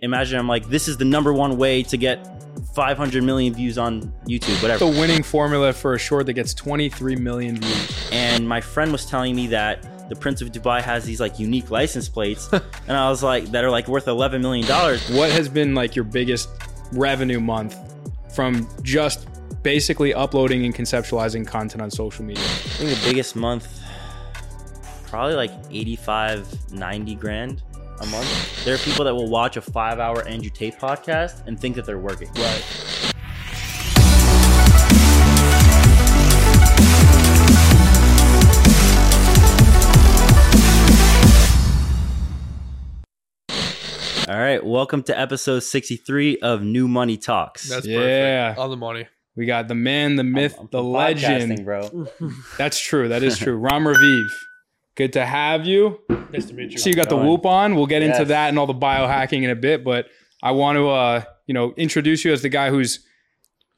Imagine I'm like, this is the number one way to get 500 million views on YouTube, whatever. The winning formula for a short that gets 23 million views. And my friend was telling me that the Prince of Dubai has these like unique license plates, and I was like, that are like worth 11 million dollars. What has been like your biggest revenue month from just basically uploading and conceptualizing content on social media? I think the biggest month, probably like 85, 90 grand a month. There are people that will watch a five hour Andrew Tate podcast and think that they're working. Right. All right, welcome to episode 63 of New Money Talks. That's Yeah. perfect. On the money. We got the man, the myth, I'm- I'm the legend. bro. That's true. That is true. Rom Raviv. Good to have you. Nice to meet you. So you got the whoop on. We'll get into Yes. that and all the biohacking in a bit, but I want to uh, you know, introduce you as the guy who's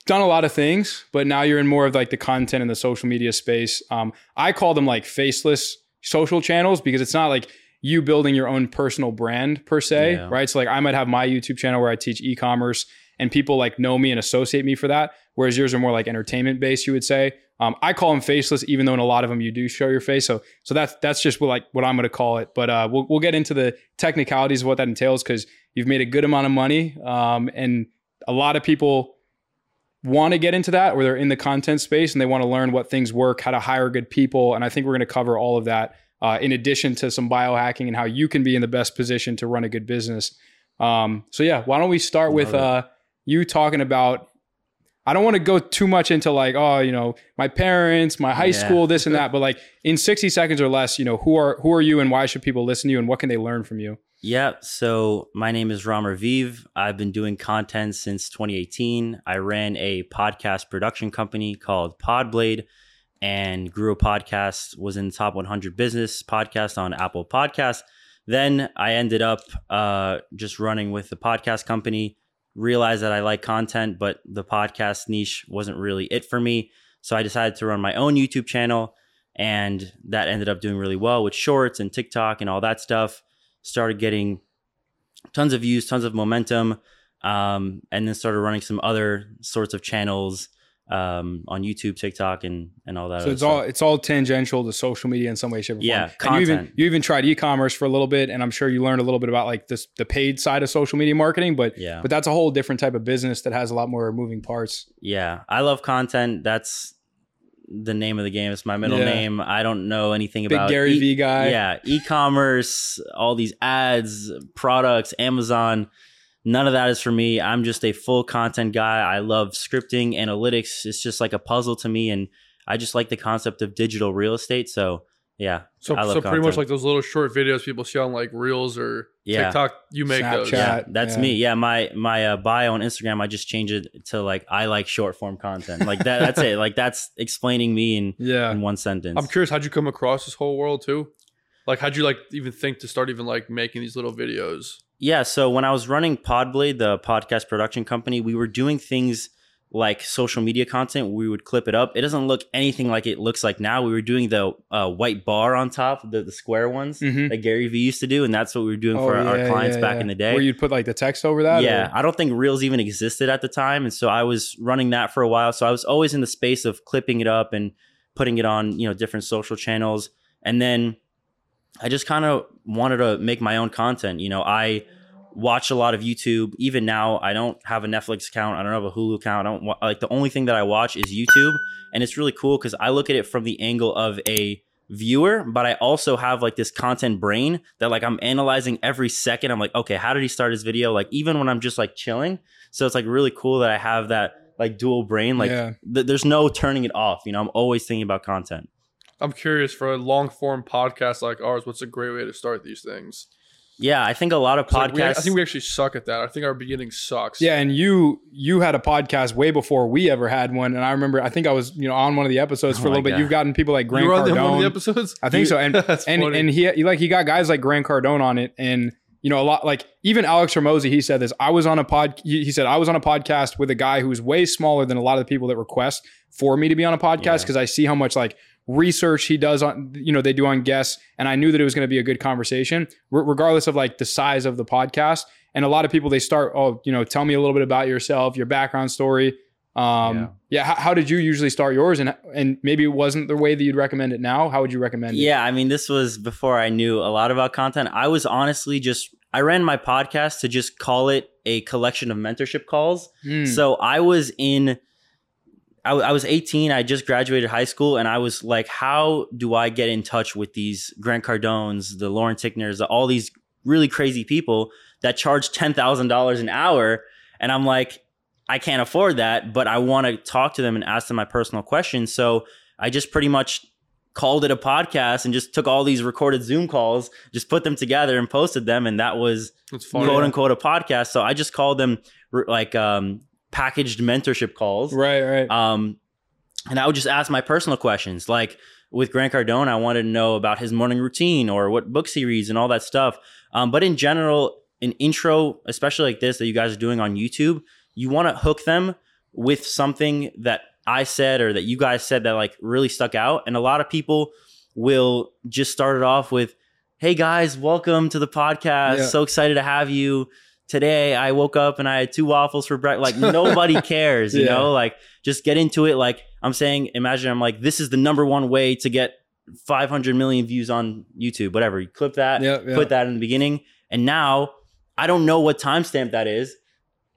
done a lot of things, but now you're in more of like the content and the social media space. Um, I call them like faceless social channels because it's not like you building your own personal brand per se, Yeah. right? So like I might have my YouTube channel where I teach e-commerce and people like know me and associate me for that, whereas yours are more like entertainment based, you would say. Um, I call them faceless, even though in a lot of them you do show your face. So so that's that's just what like what I'm going to call it. But uh, we'll we'll get into the technicalities of what that entails because you've made a good amount of money, um, and a lot of people want to get into that or they're in the content space and they want to learn what things work, how to hire good people, and I think we're going to cover all of that uh, in addition to some biohacking and how you can be in the best position to run a good business. Um, so yeah, why don't we start with uh, you talking about I don't want to go too much into like, oh, you know, my parents, my high Yeah. school, this and that, but like in 60 seconds or less, you know, who are who are you and why should people listen to you and what can they learn from you? Yeah, so my name is Rom Raviv. I've been doing content since 2018. I ran a podcast production company called Podblade and grew a podcast, was in the top 100 business podcast on Apple Podcasts. Then I ended up uh, just running with the podcast company, realized that I like content, but the podcast niche wasn't really it for me. So I decided to run my own YouTube channel, and that ended up doing really well with shorts and TikTok and all that stuff started getting tons of views, tons of momentum, um, and then started running some other sorts of channels um, on YouTube, TikTok, and and all that. So it's all it's all tangential to social media in some way, shape, or Yeah, form. And you even content. you even tried e-commerce for a little bit, and I'm sure you learned a little bit about like this the paid side of social media marketing. But yeah, but that's a whole different type of business that has a lot more moving parts. yeah. I love content. That's the name of the game. It's my middle Yeah. name. I don't know anything about Big about Gary e- V guy. Yeah, e-commerce, all these ads, products, Amazon. None of that is for me. I'm just a full content guy. I love scripting, analytics. It's just like a puzzle to me, and I just like the concept of digital real estate. So yeah, So, I love so pretty much like those little short videos people see on like Reels or Yeah. TikTok, you make those. Snapchat. yeah, Yeah, that's yeah. me. Yeah, my my uh, bio on Instagram, I just change it to like I like short form content. Like that. That's it. Like that's explaining me in Yeah. in one sentence. I'm curious, how'd you come across this whole world too? Like, how'd you like even think to start even like making these little videos? Yeah, so when I was running Podblade, the podcast production company, we were doing things like social media content. We would clip it up. It doesn't look anything like it looks like now. We were doing the uh, white bar on top, the, the square ones Mhm. that Gary Vee used to do, and that's what we were doing Oh, for our, yeah, our clients yeah, back yeah. in the day. Where you'd put like the text over that. yeah, or- I don't think Reels even existed at the time, and so I was running that for a while. So I was always in the space of clipping it up and putting it on, you know, different social channels, and then I just kind of wanted to make my own content. You know, I watch a lot of YouTube. Even now, I don't have a Netflix account. I don't have a Hulu account. I don't wa- like the only thing that I watch is YouTube, and it's really cool because I look at it from the angle of a viewer, but I also have like this content brain that like I'm analyzing every second. I'm like, okay, how did he start his video? Like even when I'm just like chilling. So it's like really cool that I have that like dual brain. Like Yeah. th- there's no turning it off. You know, I'm always thinking about content. I'm curious for a long form podcast like ours, what's a great way to start these things? Yeah, I think a lot of 'Cause, like, we- podcasts. I think we actually suck at that. I think our beginning sucks. Yeah, and you you had a podcast way before we ever had one, and I remember I think I was you know on one of the episodes Oh for a my little bit. You've gotten people like you Grant were on the, one of Cardone. the episodes. I think so, and That's and funny. and he, he like he got guys like Grant Cardone on it, and you know a lot like even Alex Hormozi. He said this. I was on a pod. He he said I was on a podcast with a guy who's way smaller than a lot of the people that request for me to be on a podcast because I see how much like research he does on you know they do on guests, and I knew that it was going to be a good conversation, r- regardless of like the size of the podcast. And a lot of people they start, oh, you know, tell me a little bit about yourself, your background story. Um, Yeah. yeah. How, how did you usually start yours? And and maybe it wasn't the way that you'd recommend it now. How would you recommend it? Yeah, I mean, this was before I knew a lot about content. I was honestly just, I ran my podcast to just call it a collection of mentorship calls. Hmm. So I was in, I, w- I was 18. I just graduated high school, and I was like, how do I get in touch with these Grant Cardones, the Lauren Tickners, the- all these really crazy people that charge $10,000 an hour? And I'm like, I can't afford that, but I want to talk to them and ask them my personal questions. So I just pretty much called it a podcast and just took all these recorded Zoom calls, just put them together and posted them. And that was quote unquote a podcast. So I just called them like um, packaged mentorship calls. right, right. Um, and I would just ask my personal questions. Like with Grant Cardone, I wanted to know about his morning routine or what books he reads and all that stuff. Um, but in general, an intro, especially like this that you guys are doing on YouTube, you want to hook them with something that I said or that you guys said that like really stuck out. And a lot of people will just start it off with, Hey guys, welcome to the podcast. Yeah. So excited to have you. Today I woke up and I had two waffles for breakfast. Like nobody cares, you Yeah. know? Like just get into it. Like I'm saying, imagine I'm like, this is the number one way to get 500 million views on YouTube, whatever. You clip that, Yeah, yeah. put that in the beginning. And now I don't know what timestamp that is.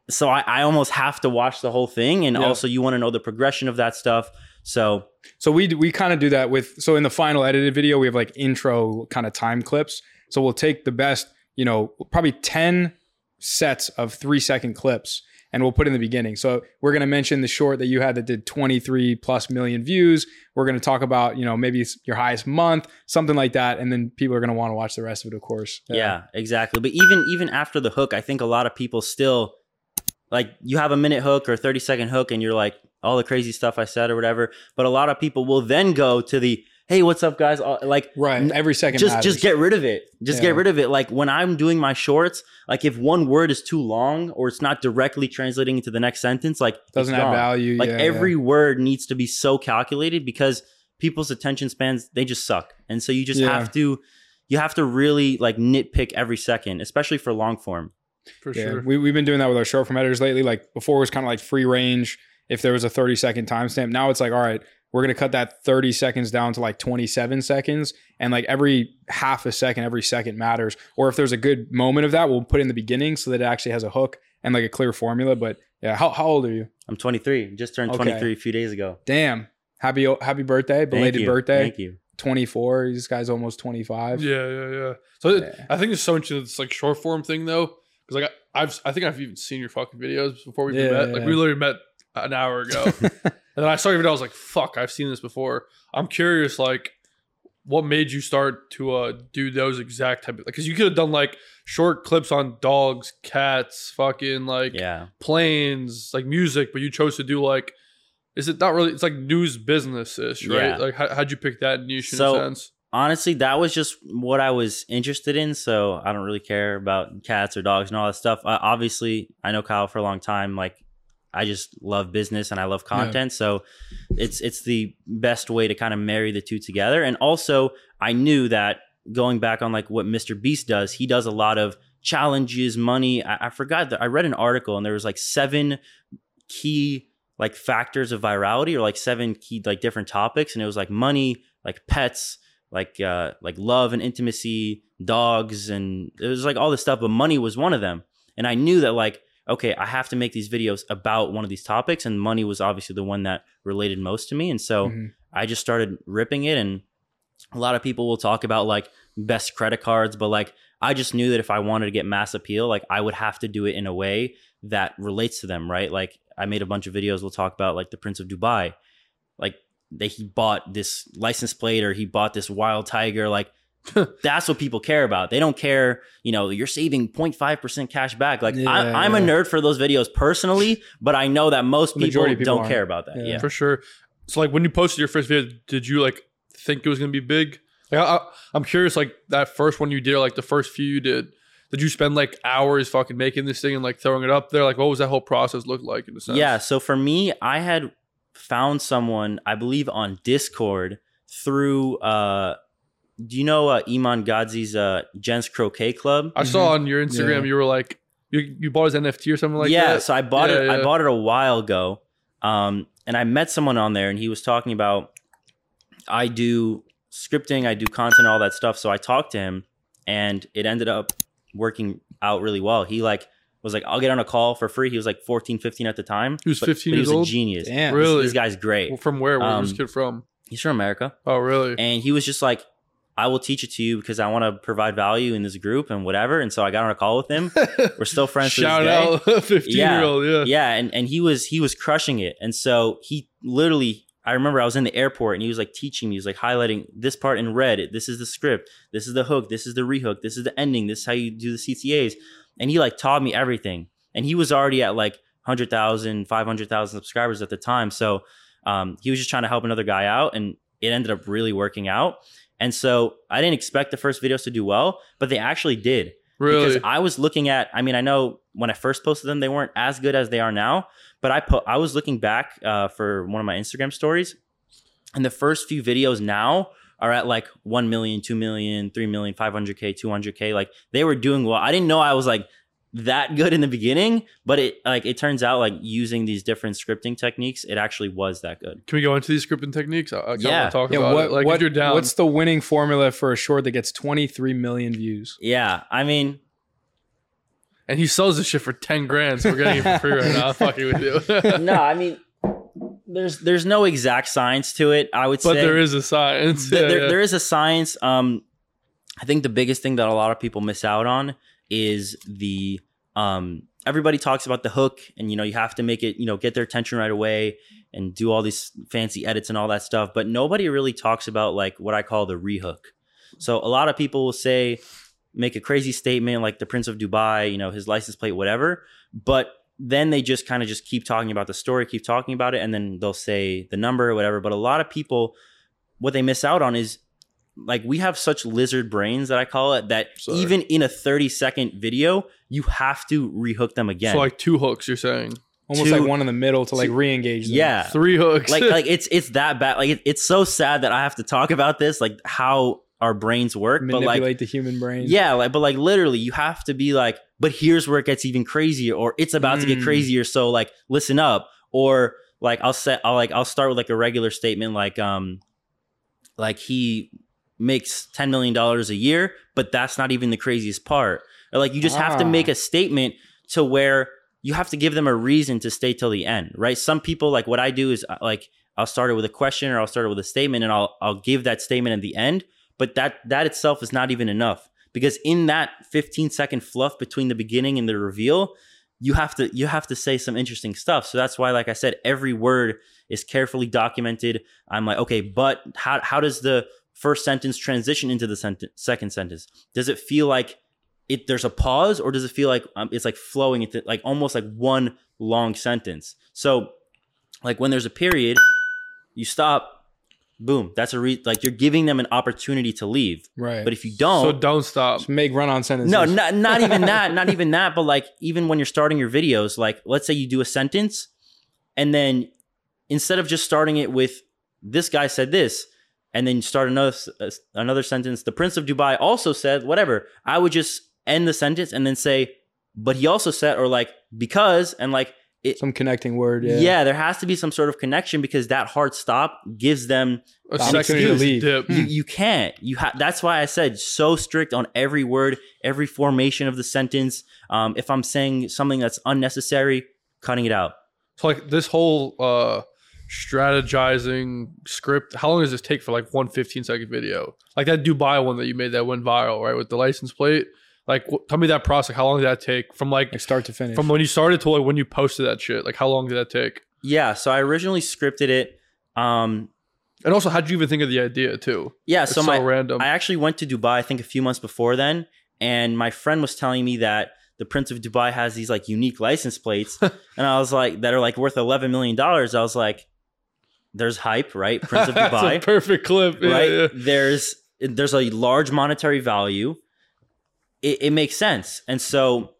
So I, I almost have to watch the whole thing. And also, you want to know the progression of that stuff. So, So we we kind of do that with so in the final edited video we have like intro kind of time clips. So we'll take the best, you know, probably 10 sets of 3 second clips and we'll put in the beginning. So we're going to mention the short that you had that did 23 plus million views. We're going to talk about, you know, maybe it's your highest month, something like that and then people are going to want to watch the rest of it of course. yeah. exactly. But even even after the hook, I think a lot of people still like you have a minute hook or 30 second hook and you're like all the crazy stuff I said or whatever. But a lot of people will then go to the hey, what's up, guys? Like Right. Every second just matters. just get rid of it just Yeah. get rid of it like when i'm doing my shorts like if one word is too long or it's not directly translating into the next sentence like doesn't have gone. value. like yeah, every word needs to be so calculated because people's attention spans they just suck and so you just Yeah. have to you have to really like nitpick every second especially for long form for Yeah, sure. we, we've been doing that with our short form editors lately. Like before, it was kind of like free range. If there was a 30 second timestamp, now it's like, all right, we're going to cut that 30 seconds down to like 27 seconds. And like every half a second, every second matters. Or if there's a good moment of that, we'll put it in the beginning so that it actually has a hook and like a clear formula. But yeah, how, how old are you? i'm 23 just turned Okay. 23 a few days ago Damn. Happy, happy birthday. Belated you. birthday. thank you 24. This guy's almost 25. Yeah, yeah, yeah. So Yeah. I think it's so interesting. It's like short form thing though, because like I, I've I think I've even seen your fucking videos before we even Yeah, met. Like yeah. we literally met an hour ago, and then I saw your video. I was like, "Fuck, I've seen this before." I'm curious, like, what made you start to uh do those exact type of like because you could have done like short clips on dogs, cats, fucking like yeah planes, like music, but you chose to do like. Is it not really? It's like news business ish, right? Yeah. Like, how, how'd you pick that niche in So- a sense? honestly, that was just what I was interested in. So I don't really care about cats or dogs and all that stuff. Obviously, I know Kyle for a long time. Like, I just love business and I love content. So it's it's the best way to kind of marry the two together. And also, I knew that going back on like what Mr. Beast does, he does a lot of challenges, money. I, I forgot that I read an article and there was like seven key like factors of virality or like seven key like different topics and it was like money like pets like uh like love and intimacy dogs and it was like all this stuff but money was one of them and i knew that like okay i have to make these videos about one of these topics and money was obviously the one that related most to me and so Mhm. i just started ripping it and a lot of people will talk about like best credit cards but like i just knew that if i wanted to get mass appeal like i would have to do it in a way that relates to them right like i made a bunch of videos we'll talk about like the prince of dubai like that he bought this license plate or he bought this wild tiger like that's what people care about they don't care you know you're saving 0.5% cash back like Yeah, I, i'm a nerd for those videos personally but i know that most people, majority people don't aren't. care about that Yeah. yeah, for sure. So like when you posted your first video, did you like think it was gonna be big? Like I, I, I'm curious, like that first one you did, or like the first few you did, did you spend like hours fucking making this thing and like throwing it up there? Like what was that whole process look like in a sense? Yeah. So for me, I had found someone, I believe, on Discord through. uh Do you know uh, Iman Gadzhi's uh, Gents Croquet Club? I saw on your Instagram Yeah. you were like You you bought his NFT or something like yeah, that. so I bought Yeah, it. I yeah. bought it a while ago, um, and I met someone on there, and he was talking about I do scripting, I do content, all that stuff. So I talked to him, and it ended up working out really well. He like was like, "I'll get on a call for free." He was like 14, 15 at the time. He was but- 15 but he years was old? a genius. Damn. Really? this guy's great. Well, from where? Where's this Um, kid from? He's from America, Oh, really? and he was just like. I will teach it to you because I want to provide value in this group and whatever. And so I got on a call with him. We're still friends. Shout out, 15 year old. Yeah. yeah and, and he was he was crushing it. And so he literally i remember i was in the airport and he was like teaching me. He was like highlighting this part in red. This is the script. This is the hook. This is the rehook. This is the ending. This is how you do the ctas and he like taught me everything. And he was already at like 100000 500000 subscribers at the time. So um, he was just trying to help another guy out and it ended up really working out and so i didn't expect the first videos to do well but they actually did Really? because I was looking at. I mean, I know when I first posted them, they weren't as good as they are now. But I put, I was looking back uh, for one of my Instagram stories, and the first few videos now are at like 1 million, 2 million, 3 million, 500k, 200k. Like they were doing well. I didn't know I was like that good in the beginning, but it like it turns out like using these different scripting techniques, it actually was that good. Can we go into these scripting techniques? I, I Yeah. talk Yeah, about what, it. Like what- if you're down. what's the winning formula for a short that gets 23 million views? Yeah, I mean, and he sells this shit for 10 grand, so we're getting it for free right now. I'm fucking with you. no, I mean, there's there's no exact science to it. I would but say but there is a science. Th- Yeah, there, yeah. there is a science. Um, I think the biggest thing that a lot of people miss out on is the um. Everybody talks about the hook, and you know you have to make it, you know, get their attention right away, and do all these fancy edits and all that stuff. But nobody really talks about like what I call the rehook. So a lot of people will say, make a crazy statement like the Prince of Dubai, you know, his license plate, whatever. But then they just kind of just keep talking about the story, keep talking about it, and then they'll say the number or whatever. But a lot of people, what they miss out on is like we have such lizard brains that I call it that Sorry. even in a 30 second video, you have to rehook them again. So like two hooks, you're saying? Almost Two- like one in the middle to like two- re-engage them. yeah. Three hooks. like like it's it's that bad. Like it, it's so sad that I have to talk about this, like how our brains work. But manipulate like the human brain. Yeah, like but like literally you have to be like, but here's where it gets even crazier, or it's about to get Mm. crazier. So like listen up. Or like I'll set I'll like I'll start with like a regular statement like um like he makes ten million dollars a year, but that's not even the craziest part. Or like you just have to Ah. make a statement to where you have to give them a reason to stay till the end, right? Some people like what I do is uh, like I'll start it with a question or I'll start it with a statement and I'll I'll give that statement at the end, but that that itself is not even enough because in that 15 second fluff between the beginning and the reveal, you have to you have to say some interesting stuff. So that's why like I said every word is carefully documented. I'm like, okay, but how how does the first sentence transition into the sent- second sentence? Does it feel like it there's a pause or does it feel like um, it's like flowing into like almost like one long sentence? So like when there's a period, you stop, boom, that's a re- like you're giving them an opportunity to leave. Right. But if you don't, so don't stop. Just make run-on sentences. no, not not even that, not even that. But like even when you're starting your videos, like let's say you do a sentence, and then instead of just starting it with "this guy said this," and then you start another uh, another sentence, the Prince of Dubai also said whatever. I would just end the sentence and then say, "But he also said," or like because, and like it. Some connecting word. Yeah. Yeah. there has to be some sort of connection because that hard stop gives them A second opportunity to leave. you, you can't you have that's why i said so strict on every word every formation of the sentence um, if i'm saying something that's unnecessary cutting it out So like this whole uh strategizing script, how long does this take for like one 15 second video? Like that Dubai one that you made that went viral, right? With the license plate. Like wh- tell me that process. How long did that take? From like Like start to finish. from when you started to like when you posted that shit. Like how long did that take? yeah so i originally scripted it um, And also, how did you even think of the idea too? yeah It's so so, my random. i actually went to dubai i think a few months before then and my friend was telling me that the prince of dubai has these like unique license plates and i was like that are like worth 11 million dollars i was like there's hype right prince of That's dubai a perfect clip. Yeah, right? yeah. There's there's a large monetary value. It, it makes sense, and so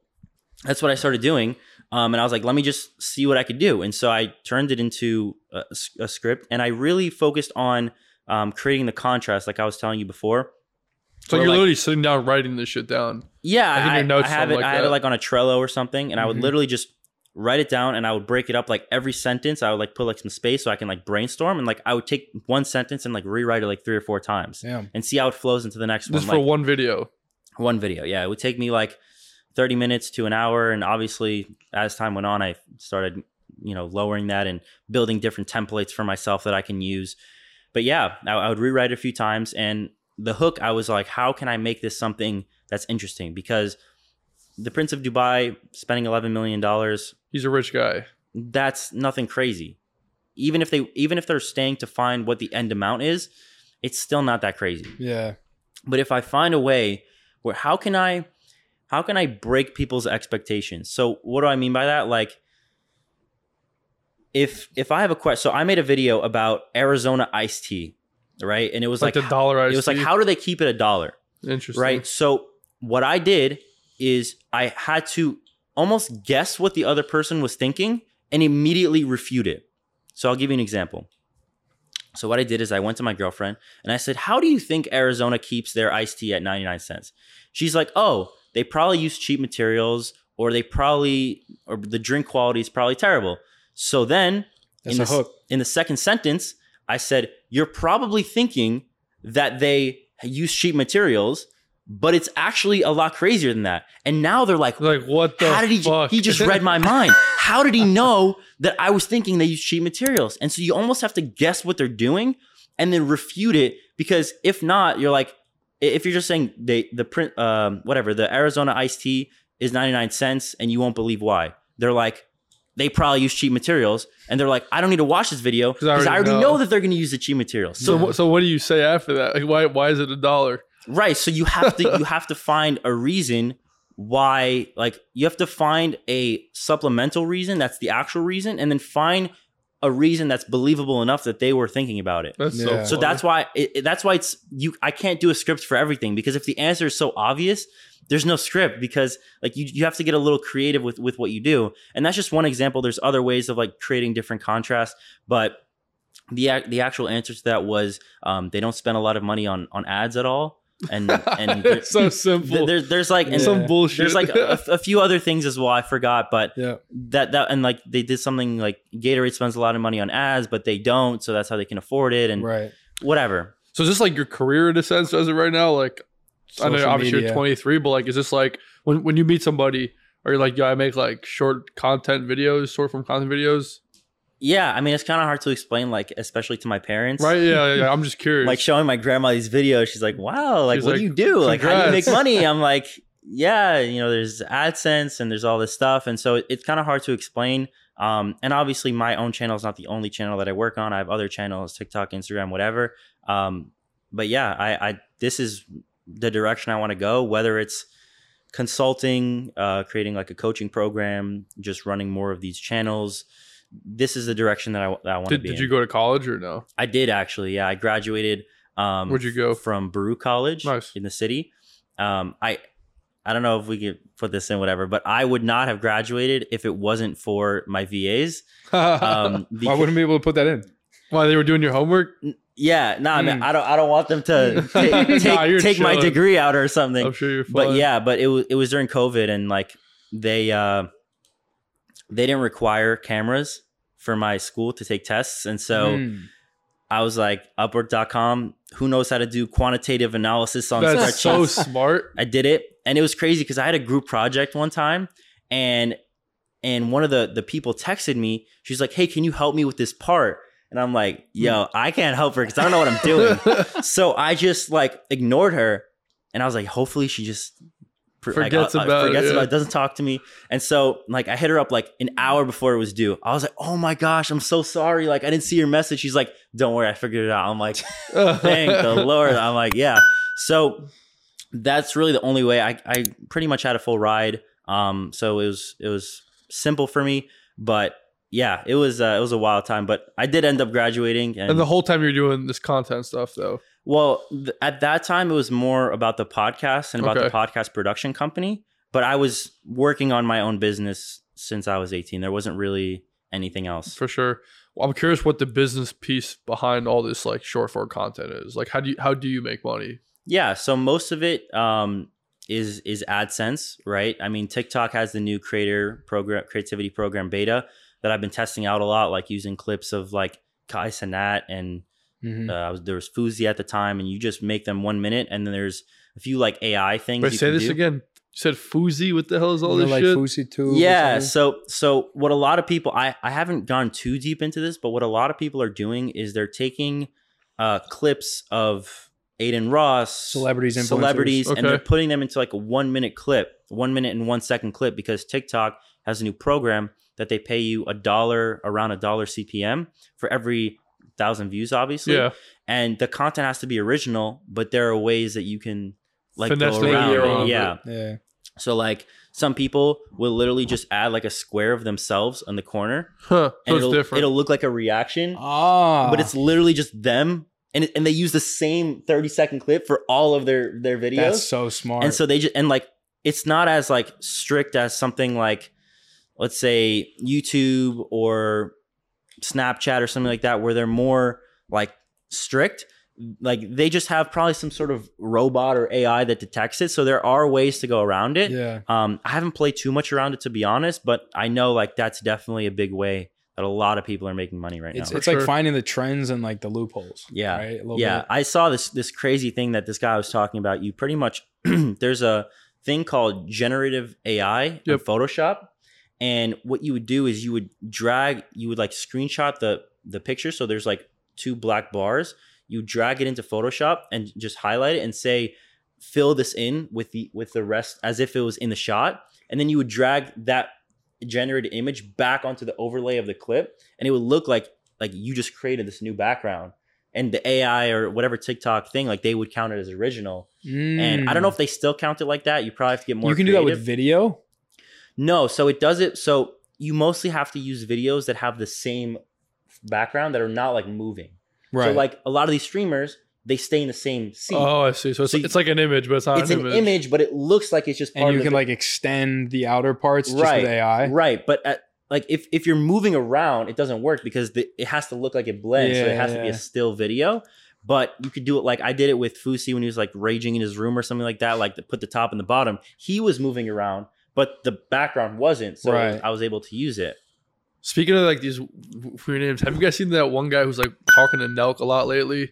that's what I started doing. Um, and I was like, let me just see what I could do. And so I turned it into a, a script, and I really focused on um, creating the contrast, like I was telling you before. So you're like- literally sitting down writing this shit down. Yeah, I, notes, I have it. like I have it like on a Trello or something, and I would Mhm. literally just write it down, and I would break it up like every sentence. I would like put like some space so I can like brainstorm, and like I would take one sentence and like rewrite it like three or four times, Damn. and see how it flows into the next one. is for like, one video. one video. Yeah, it would take me like 30 minutes to an hour. And obviously, as time went on, I started, you know, lowering that and building different templates for myself that I can use. But yeah, I, I would rewrite it a few times. And the hook, I was like, how can I make this something that's interesting? Because the Prince of Dubai spending $11 million, He's a rich guy. that's nothing crazy. Even if they even if they're staying to find what the end amount is, it's still not that crazy Yeah. but if i find a way where how can i how can i break people's expectations so what do i mean by that like if if i have a question so i made a video about arizona iced tea right and it was Like, like, the dollar. it was like how do they keep it a dollar interesting. right so what i did is i had to almost guess what the other person was thinking and immediately refute it. So i'll give you an example. So what i did is i went to my girlfriend and i said how do you think arizona keeps their iced tea at 99 cents? She's like oh they probably use cheap materials or they probably or the drink quality is probably terrible. So then That's in the, hook. in the second sentence, I said, You're probably thinking that they use cheap materials, but it's actually a lot crazier than that. And now they're like, Like what the How did he? fuck? He just read my mind. How did he know that I was thinking they use cheap materials? And so you almost have to guess what they're doing and then refute it because if not, you're like, if you're just saying they the print um whatever the Arizona iced tea is 99 cents and you won't believe why. They're like they probably use cheap materials and they're like I don't need to watch this video 'Cause because I already already know. know. that they're going to use the cheap materials. So So what so what do you say after that? Like why why is it a dollar? Right, so you have to you have to find a reason why like you have to find a supplemental reason that's the actual reason and then find a reason that's believable enough that they were thinking about it. That's Yeah. so. So that's why it, it- that's why it's you. I can't do a script for everything because if the answer is so obvious, there's no script because like you you have to get a little creative with with what you do, and that's just one example. There's other ways of like creating different contrasts, but the the actual answer to that was um, they don't spend a lot of money on on ads at all, and and it's so simple. there's there's like and Some bullshit. there's like a, a few other things as well. I forgot, but Yeah. that that and like they did something like Gatorade spends a lot of money on ads, but they don't, so that's how they can afford it and Right. whatever. so is this like your career in a sense as of right now? Like I know obviously media. you're 23, but like is this like when when you meet somebody or you're like, yo, I make like short content videos, short form content videos? Yeah, I mean it's kind of hard to explain, like especially to my parents, Right? Yeah, yeah, yeah. I'm just curious. Like showing my grandma these videos, she's like, "Wow, like She's what like, do you do? Like how do you make "Congrats." money?" I'm like, "Yeah, you know, there's AdSense and there's all this stuff," and so it- it's kind of hard to explain. Um, and obviously, my own channel is not the only channel that I work on. I have other channels, TikTok, Instagram, whatever. Um, but yeah, I, I this is the direction I want to go. Whether it's consulting, uh, creating like a coaching program, just running more of these channels. This is the direction that I, that I want to be. did in. you go to college or no? I did actually. Yeah, I graduated. Um, Where'd you go? From Baruch College Nice. in the city. Um, I I don't know if we could put this in whatever, but I would not have graduated if it wasn't for my VAs. Um, Why wouldn't be able to put that in? Why they were doing your homework? yeah, no, I mean Mm. I don't I don't want them to take, Nah, take, my degree out or something. I'm sure you're fine. but yeah, but it was it was during COVID and like they uh they didn't require cameras for my school to take tests. And so Hmm. I was like upwork.com who knows how to do quantitative analysis on that's so smart. I did it. And it was crazy because I had a group project one time and and one of the the people texted me. She's like hey can you help me with this part? And I'm like yo I can't help her because I don't know what I'm doing. So I just like ignored her and I was like hopefully she just pr- like, Forgets uh, uh, about it, forgets yeah. about it doesn't talk to me and so like I hit her up like an hour before it was due I was like oh my gosh I'm so sorry like I didn't see your message she's like don't worry I figured it out I'm like thank the Lord. I'm like, yeah. So that's really the only way. I, I pretty much had a full ride. Um, so it was it was simple for me, but yeah, it was uh, it was a wild time. But I did end up graduating, and, And the whole time you're doing this content stuff, though. Well, th- at that time it was more about the podcast and about the podcast production company. But I was working on my own business since I was 18. There wasn't really anything else. for sure. Well, I'm curious what the business piece behind all this like short form content is. Like, how do you how do you make money? Yeah, so most of it um, is is AdSense, right? I mean, TikTok has the new creator program, creativity program beta that I've been testing out a lot, like using clips of like Kai Cenat and Mhm. uh, I was- there was Fousey at the time, and you just make them one minute, and then there's a few like AI things. Wait, you say can this do. again. You said Fousey. What the hell is all You know, this like shit? Fousey too. Yeah, so so what a lot of people I I haven't gone too deep into this, but what a lot of people are doing is they're taking uh clips of Adin Ross, Celebrities, influencers. celebrities, and they're putting them into like a one minute clip, one minute and one second clip, because TikTok has a new program that they pay you a dollar around a dollar CPM for every thousand views, obviously. Yeah. And the content has to be original, but there are ways that you can like Finesse go the around it. Yeah. Yeah. So like some people will literally just add like a square of themselves on the corner, Huh. So and it's it'll, different. it'll look like a reaction, Ah, but it's literally just them, and it- and they use the same thirty second clip for all of their their videos, that's so smart. and so they just and like it's not as like strict as something like let's say YouTube or Snapchat or something like that, where they're more like strict. Like they just have probably some sort of robot or AI that detects it. So there are ways to go around it. yeah. Um, I haven't played too much around it to be honest, but I know like that's definitely a big way that a lot of people are making money right It's now. it's like sure. finding the trends and like the loopholes. Yeah. Right. A yeah, bit. I saw this this crazy thing that this guy was talking about. You pretty much there's a thing called generative AI in Photoshop, and what you would do is you would drag, you would like screenshot the the picture. So there's like two black bars. You drag it into Photoshop and just highlight it and say, fill this in with the with the rest as if it was in the shot, and then you would drag that generated image back onto the overlay of the clip, and it would look like like you just created this new background and the AI or whatever TikTok thing, like they would count it as original. And I don't know if they still count it like that. You probably have to get more. Mm. you can do that creative. with video. No, so it does it. So you mostly have to use videos that have the same background that are not like moving. Right. So like a lot of these streamers, they stay in the same scene. oh, I see. So it's, So you- it's like an image, but it's not it's an, image. image. but it looks like it's just part and you can the like extend the outer parts just Right. with AI. right. But at, like if if you're moving around, it doesn't work because the, it has to look like it blends. so it has to be a still video. But you could do it like I did it with Fousey when he was like raging in his room or something like that. Like to put the top and the bottom, he was moving around, but the background wasn't. So Right. I was able to use it. Speaking of like these weird names, have you guys seen that one guy who's like talking to Nelk a lot lately?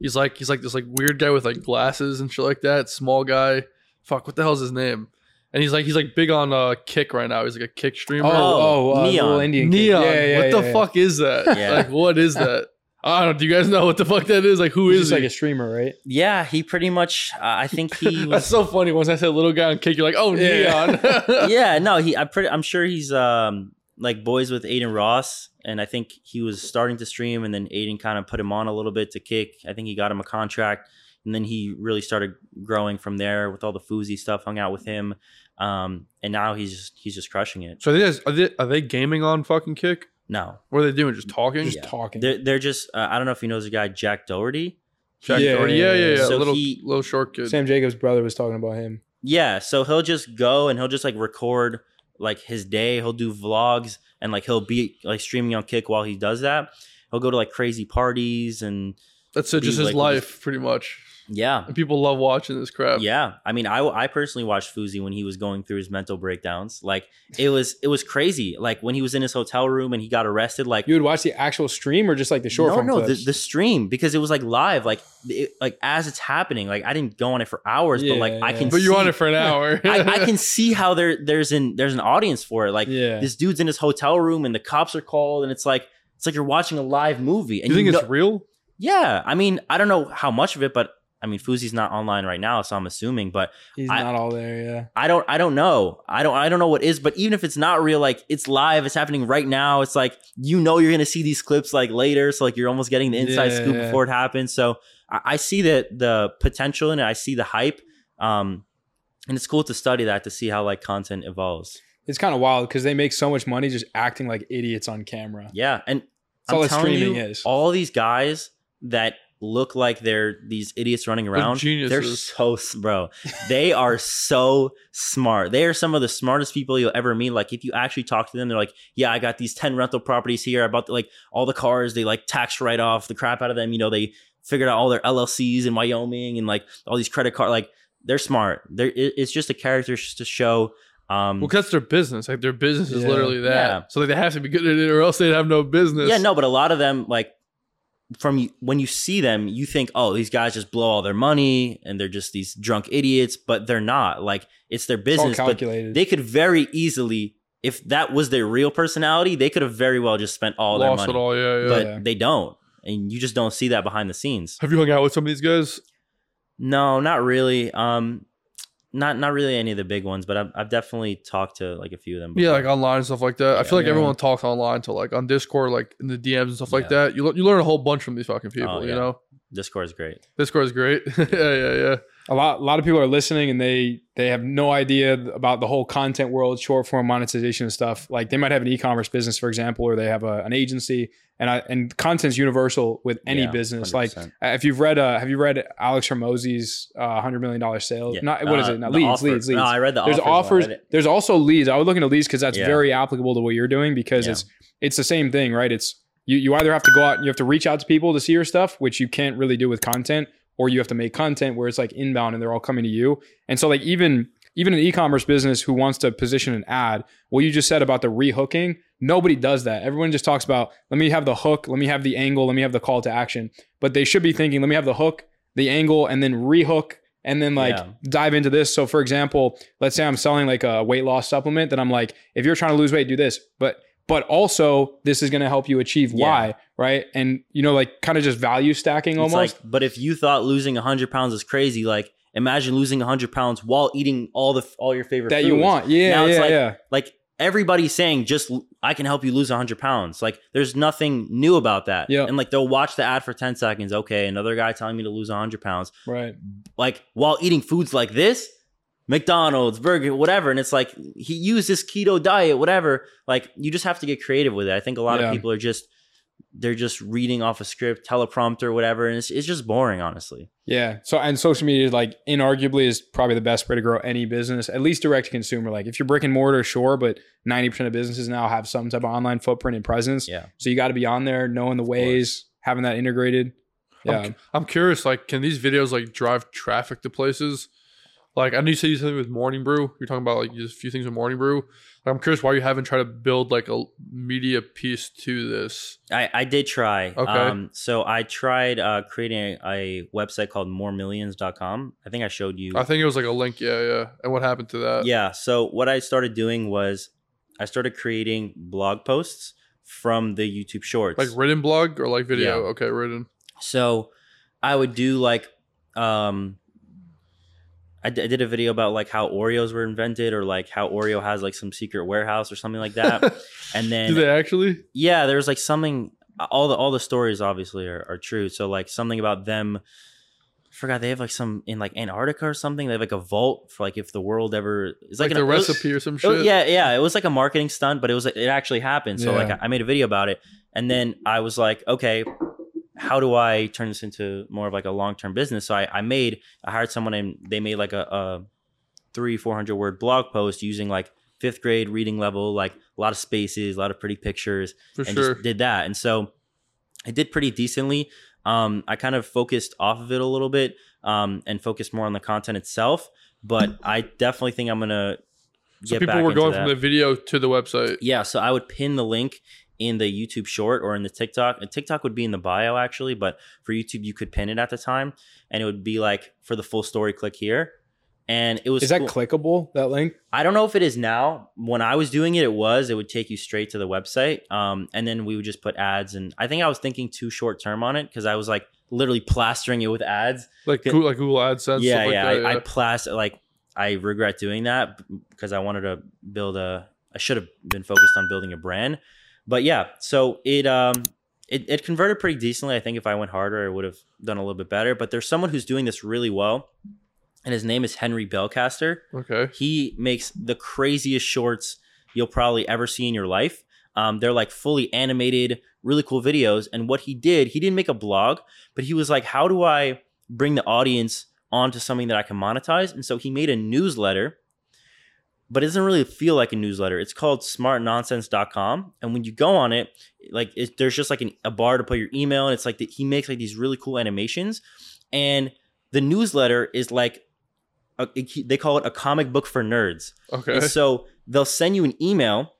He's like he's like this like weird guy with like glasses and shit like that. Small guy. Fuck, what the hell's his name? And he's like he's like big on uh kick right now. He's like a kick streamer. Oh, oh, uh, Neon. Indian. Neon. Yeah, yeah, what the yeah, fuck is that? Yeah. Like what is that? I don't know. Do you guys know what the fuck that is? Like who He's is just like a streamer, right? Yeah, he pretty much. Uh, I think he That's so funny. Once I said little guy on kick, you're like, oh, Yeah. Neon. yeah, no, he. I pretty. I'm sure he's um like boys with Adin Ross, and I think he was starting to stream, and then Aiden kind of put him on a little bit to kick. I think he got him a contract, and then he really started growing from there with all the Fousey stuff. Hung out with him, um, and now he's just he's just crushing it. so are they, guys- are they are they gaming on fucking kick? No, What are they doing? Just talking? Just Yeah. talking. they're they're just. Uh, I don't know if you know the guy Jack Doherty. Jack Yeah, Doherty? Yeah, yeah, yeah. So little he- little short kid. Sam Jacobs' brother was talking about him. Yeah, so he'll just go and he'll just like record like his day. He'll do vlogs and like he'll be like streaming on Kick while he does that. He'll go to like crazy parties and That's it, be just his like- life, pretty much. Yeah. And people love watching this crap. Yeah, I mean, I I personally watched Fousey when he was going through his mental breakdowns. Like it was it was crazy. Like when he was in his hotel room and he got arrested. Like You would watch the actual stream or just like the short no, no, the, the stream because it was like live. Like it, like as it's happening. Like I didn't go on it for hours, but like Yeah, I can. But you're on it for an hour. I, I can see how there there's an there's an audience for it. Like yeah. this dude's in his hotel room and the cops are called and it's like it's like you're watching a live movie. And you think know- it's real? yeah, I mean, I don't know how much of it, but I mean, Fousey's not online right now, so I'm assuming. But He's I- not all there, yeah. I don't, I don't know. I don't, I don't know what is. But even if it's not real, like it's live, it's happening right now. It's like you know you're gonna see these clips like later, so like you're almost getting the inside Yeah, scoop yeah. before it happens. So I, I see the the potential in it. I see the hype, um, and it's cool to study that to see how like content evolves. It's kind of wild because they make so much money just acting like idiots on camera. Yeah, and That's all I'm that telling streaming you, is. all these guys that look like they're these idiots running around. They're geniuses. so bro. They are so smart. They are some of the smartest people you'll ever meet. Like if you actually talk to them, they're like, "Yeah, I got these ten rental properties here. I bought like all the cars. They like tax write off the crap out of them. You know, they figured out all their LLCs in Wyoming and like all these credit card like they're smart. They're it's just a character just to show. Um, Well, that's their business. Like their business is Yeah. literally that. Yeah. So like, they have to be good at it, or else they'd have no business. yeah, no, but a lot of them like from you- when you see them, you think, oh, these guys just blow all their money and they're just these drunk idiots, but they're not. Like it's their It's all business, but calculated. they could very easily, if that was their real personality, they could have very well just spent all their money. it all. Yeah, yeah. But Yeah. they don't, and you just don't see that behind the scenes. have you hung out with some of these guys? No, not really. Um, not not really any of the big ones, but I've, I've definitely talked to like a few of them. Yeah, like online and stuff like that. I feel like Yeah. everyone talks online to like on Discord, like in the DMs and stuff like that. You you learn a whole bunch from these fucking oh, people. Oh, You know, Discord is great. Discord is great. yeah, yeah, yeah. a lot a lot of people are listening and they they have no idea about the whole content world short form monetization and stuff like they might have an e-commerce business for example or they have a, an agency and I, and content's universal with any Yeah, business. Like 100%. uh, if you've read uh have you read alex Hormozi's uh 100 million dollar sales Yeah. not what is Uh, it? Not leads offer- leads leads. No, I read the there's offers. offers there's also leads. I would look into leads because that's Yeah. very applicable to what you're doing because it's it's the same thing right? It's you, you either have to go out and you have to reach out to people to see your stuff which you can't really do with content or you have to make content where it's like inbound and they're all coming to you. And so like even even an e-commerce business who wants to position an ad what you just said about the rehooking nobody does that. Everyone just talks about let me have the hook let me have the angle let me have the call to action. But they should be thinking let me have the hook the angle and then rehook and then like Yeah. dive into this. So for example let's say i'm selling like a weight loss supplement that i'm like if you're trying to lose weight do this. But but also this is going to help you achieve Yeah. y right? And you know like kind of just value stacking It's almost. like, but if you thought losing 100 pounds is crazy, like imagine losing 100 pounds while eating all the all your favorite that you want. Yeah Now it's yeah like- yeah. Like everybody's saying, just I can help you lose 100 pounds. Like there's nothing new about that. Yeah. And like they'll watch the ad for 10 seconds. Okay, another guy telling me to lose 100 pounds. right Like while eating foods like this, McDonald's, burger, whatever. And it's like he used this keto diet, whatever. Like you just have to get creative with it. I think a lot Yeah. of people are just they're just reading off a script, teleprompter, whatever, and it's it's just boring, honestly. Yeah. So and social media like inarguably is probably the best way to grow any business, at least direct to consumer. Like if you're brick and mortar, sure, but 90% of businesses now have some type of online footprint and presence. Yeah. So you got to be on there, knowing the ways, having that integrated. Yeah. I'm, I'm curious, like, can these videos like drive traffic to places? Like, I know you said you something with Morning Brew. You're talking about like just a few things with Morning Brew. Like, I'm curious why you haven't tried to build like a media piece to this. I, I did try. Okay. Um, so I tried uh, creating a, a website called mormillions.com. I think I showed you. I think it was like a link. Yeah, yeah. And what happened to that? yeah. So what I started doing was I started creating blog posts from the YouTube shorts. Like written blog or like video? Yeah. Okay, written. So I would do like um I, d- I did a video about like how Oreos were invented or like how Oreo has like some secret warehouse or something like that. and Do then they actually? yeah, there's like something all the all the stories obviously are, are true. So like something about them I forgot they have like some in like Antarctica or something. They have like a vault for like if the world ever it's Like, like, the it was- recipe or some shit? was- yeah, yeah. It was like a marketing stunt, but it was it actually happened. So like Yeah. I made a video about it, and then I was like, okay, how do I turn this into more of like a long term business? So I, I made I hired someone and they made like a, a three four hundred word blog post using like fifth grade reading level, like a lot of spaces, a lot of pretty pictures, For and sure. just did that. And so I did pretty decently. Um, I kind of focused off of it a little bit um, and focused more on the content itself. But I definitely think I'm gonna so get people were going that. from the video to the website. Yeah, so I would pin the link in the YouTube short or in the TikTok. And TikTok would be in the bio actually, but for YouTube you could pin it at the time and it would be like for the full story click here. And it was Is that cool. clickable, that link? I don't know if it is now. When I was doing it, it was. It would take you straight to the website, um, and then we would just put ads. And I think I was thinking too short term on it because I was like literally plastering it with ads. Like Yeah. Google, like Google AdSense. yeah, stuff like yeah. that, I, I plaster like I regret doing that because I wanted to build a. I should have been focused on building a brand, but yeah. So it um it, it converted pretty decently. I think if I went harder, I would have done a little bit better. But there's someone who's doing this really well, and his name is Henry Belcaster. okay. He makes the craziest shorts you'll probably ever see in your life. Um, they're like fully animated, really cool videos. And what he did, he didn't make a blog, but he was like, how do I bring the audience onto something that I can monetize? And so he made a newsletter, but it doesn't really feel like a newsletter. It's called smartnonsense.com. And when you go on it, like it, there's just like an, a bar to put your email, and it's like the, he makes like these really cool animations. And the newsletter is like a, it- they call it a comic book for nerds. Okay. And so they'll send you an email,